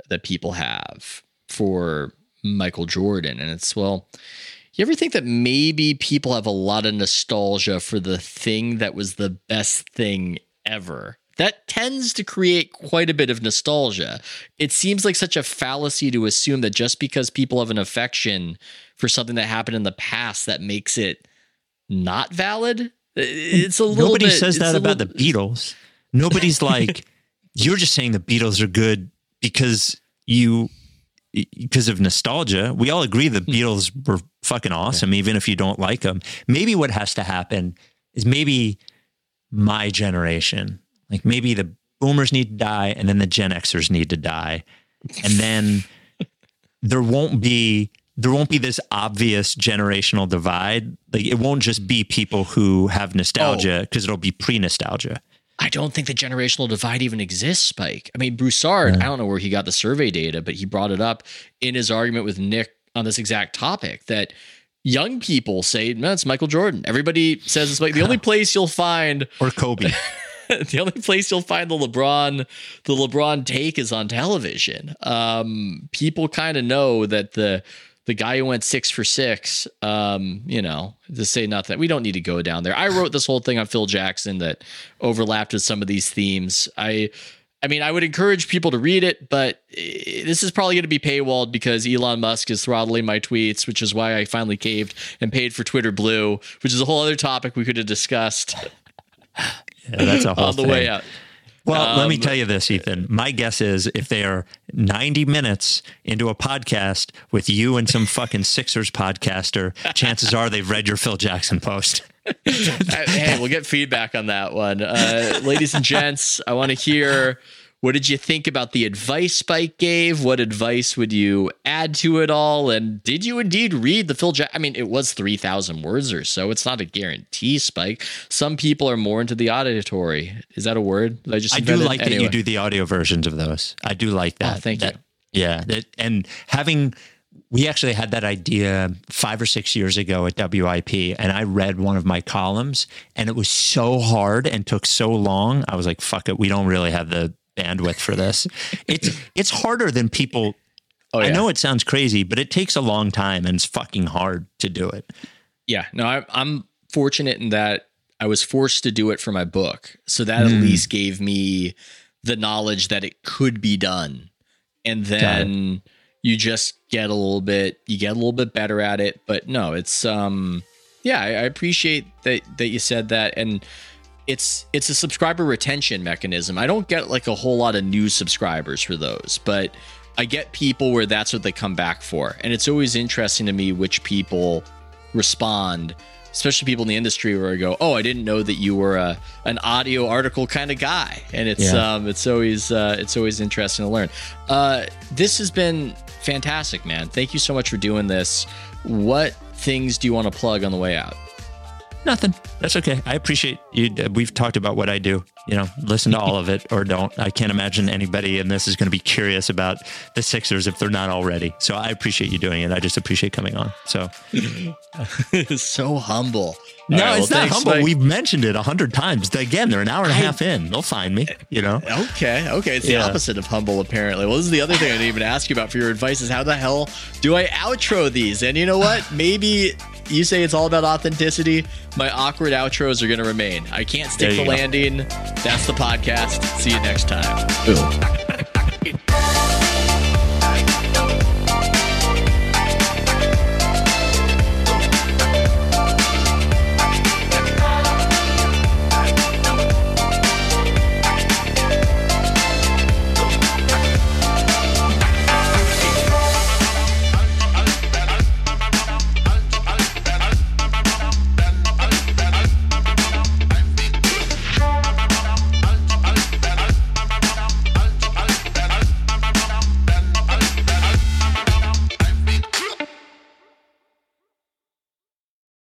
that people have for Michael Jordan. And it's, well, you ever think that maybe people have a lot of nostalgia for the thing that was the best thing ever? That tends to create quite a bit of nostalgia. It seems like such a fallacy to assume that just because people have an affection for something that happened in the past, that makes it not valid. It's a little Nobody bit- says that about little- the Beatles. Nobody's like, you're just saying the Beatles are good because you because of nostalgia. We all agree the hmm. Beatles were fucking awesome, even if you don't like them. Maybe what has to happen is maybe my generation, like maybe the boomers need to die and then the Gen Xers need to die. And then there won't be there won't be this obvious generational divide. Like it won't just be people who have nostalgia because it'll be pre-nostalgia. I don't think the generational divide even exists, Spike. I mean, Broussard, I don't know where he got the survey data, but he brought it up in his argument with Nick on this exact topic that young people say, no, it's Michael Jordan. Everybody says it's like the only place you'll find Or Kobe. the only place you'll find the LeBron the LeBron take is on television. Um, people kind of know that the the guy who went six for six, um, you know, to say nothing. We don't need to go down there. I wrote this whole thing on Phil Jackson that overlapped with some of these themes. I I mean, I would encourage people to read it, but eh, this is probably going to be paywalled because Elon Musk is throttling my tweets, which is why I finally caved and paid for Twitter Blue, which is a whole other topic we could have discussed Yeah, that's a whole on the thing. way out. Well, let me Um, tell you this, Ethan. My guess is if they are 90 minutes into a podcast with you and some fucking Sixers podcaster, chances are they've read your Phil Jackson post. Hey, we'll get feedback on that one. Uh, ladies and gents, I want to hear what did you think about the advice Spike gave? What advice would you add to it all? And did you indeed read the Phil Jack? I mean, it was 3,000 words or so. It's not a guarantee, Spike. Some people are more into the auditory. Is that a word? I just I do like that you do the audio versions of those. I do like oh, that. Oh, thank That- you. Yeah. That, and having, we actually had that idea five or six years ago at WIP, and I read one of my columns, and it was so hard and took so long. I was like, fuck it. We don't really have the bandwidth for this. It's, it's harder than people. Oh, I know it sounds crazy, but it takes a long time and it's fucking hard to do it. Yeah, no, I, I'm fortunate in that I was forced to do it for my book, so that Hmm. at least gave me the knowledge that it could be done, and then you just get a little bit, you get a little bit better at it. But no, it's um, yeah, I, I appreciate that that you said that, and it's it's a subscriber retention mechanism. I don't get like a whole lot of new subscribers for those, but I get people where that's what they come back for. And it's always interesting to me which people respond, especially people in the industry where I go, "Oh, I didn't know that you were a an audio article kind of guy." And it's Yeah. um it's always uh it's always interesting to learn. Uh this has been fantastic, man. Thank you so much for doing this. What things do you want to plug on the way out? Nothing. That's okay. I appreciate you. uh, We've talked about what I do. You know, listen to all of it or don't. I can't imagine anybody in this is going to be curious about the Sixers if they're not already. So I appreciate you doing it. I just appreciate coming on. So so humble. no, All right, it's well, not thanks, humble. Mike. We've mentioned it a hundred times. Again, they're an hour and a half in. They'll find me. You know. Okay, okay. It's Yeah. the opposite of humble, apparently. Well, this is the other thing I didn't even ask you about for your advice is how the hell do I outro these? And you know what? Maybe you say it's all about authenticity. My awkward outros are going to remain. I can't stick There the you go. landing. That's the podcast. See you next time. Boom.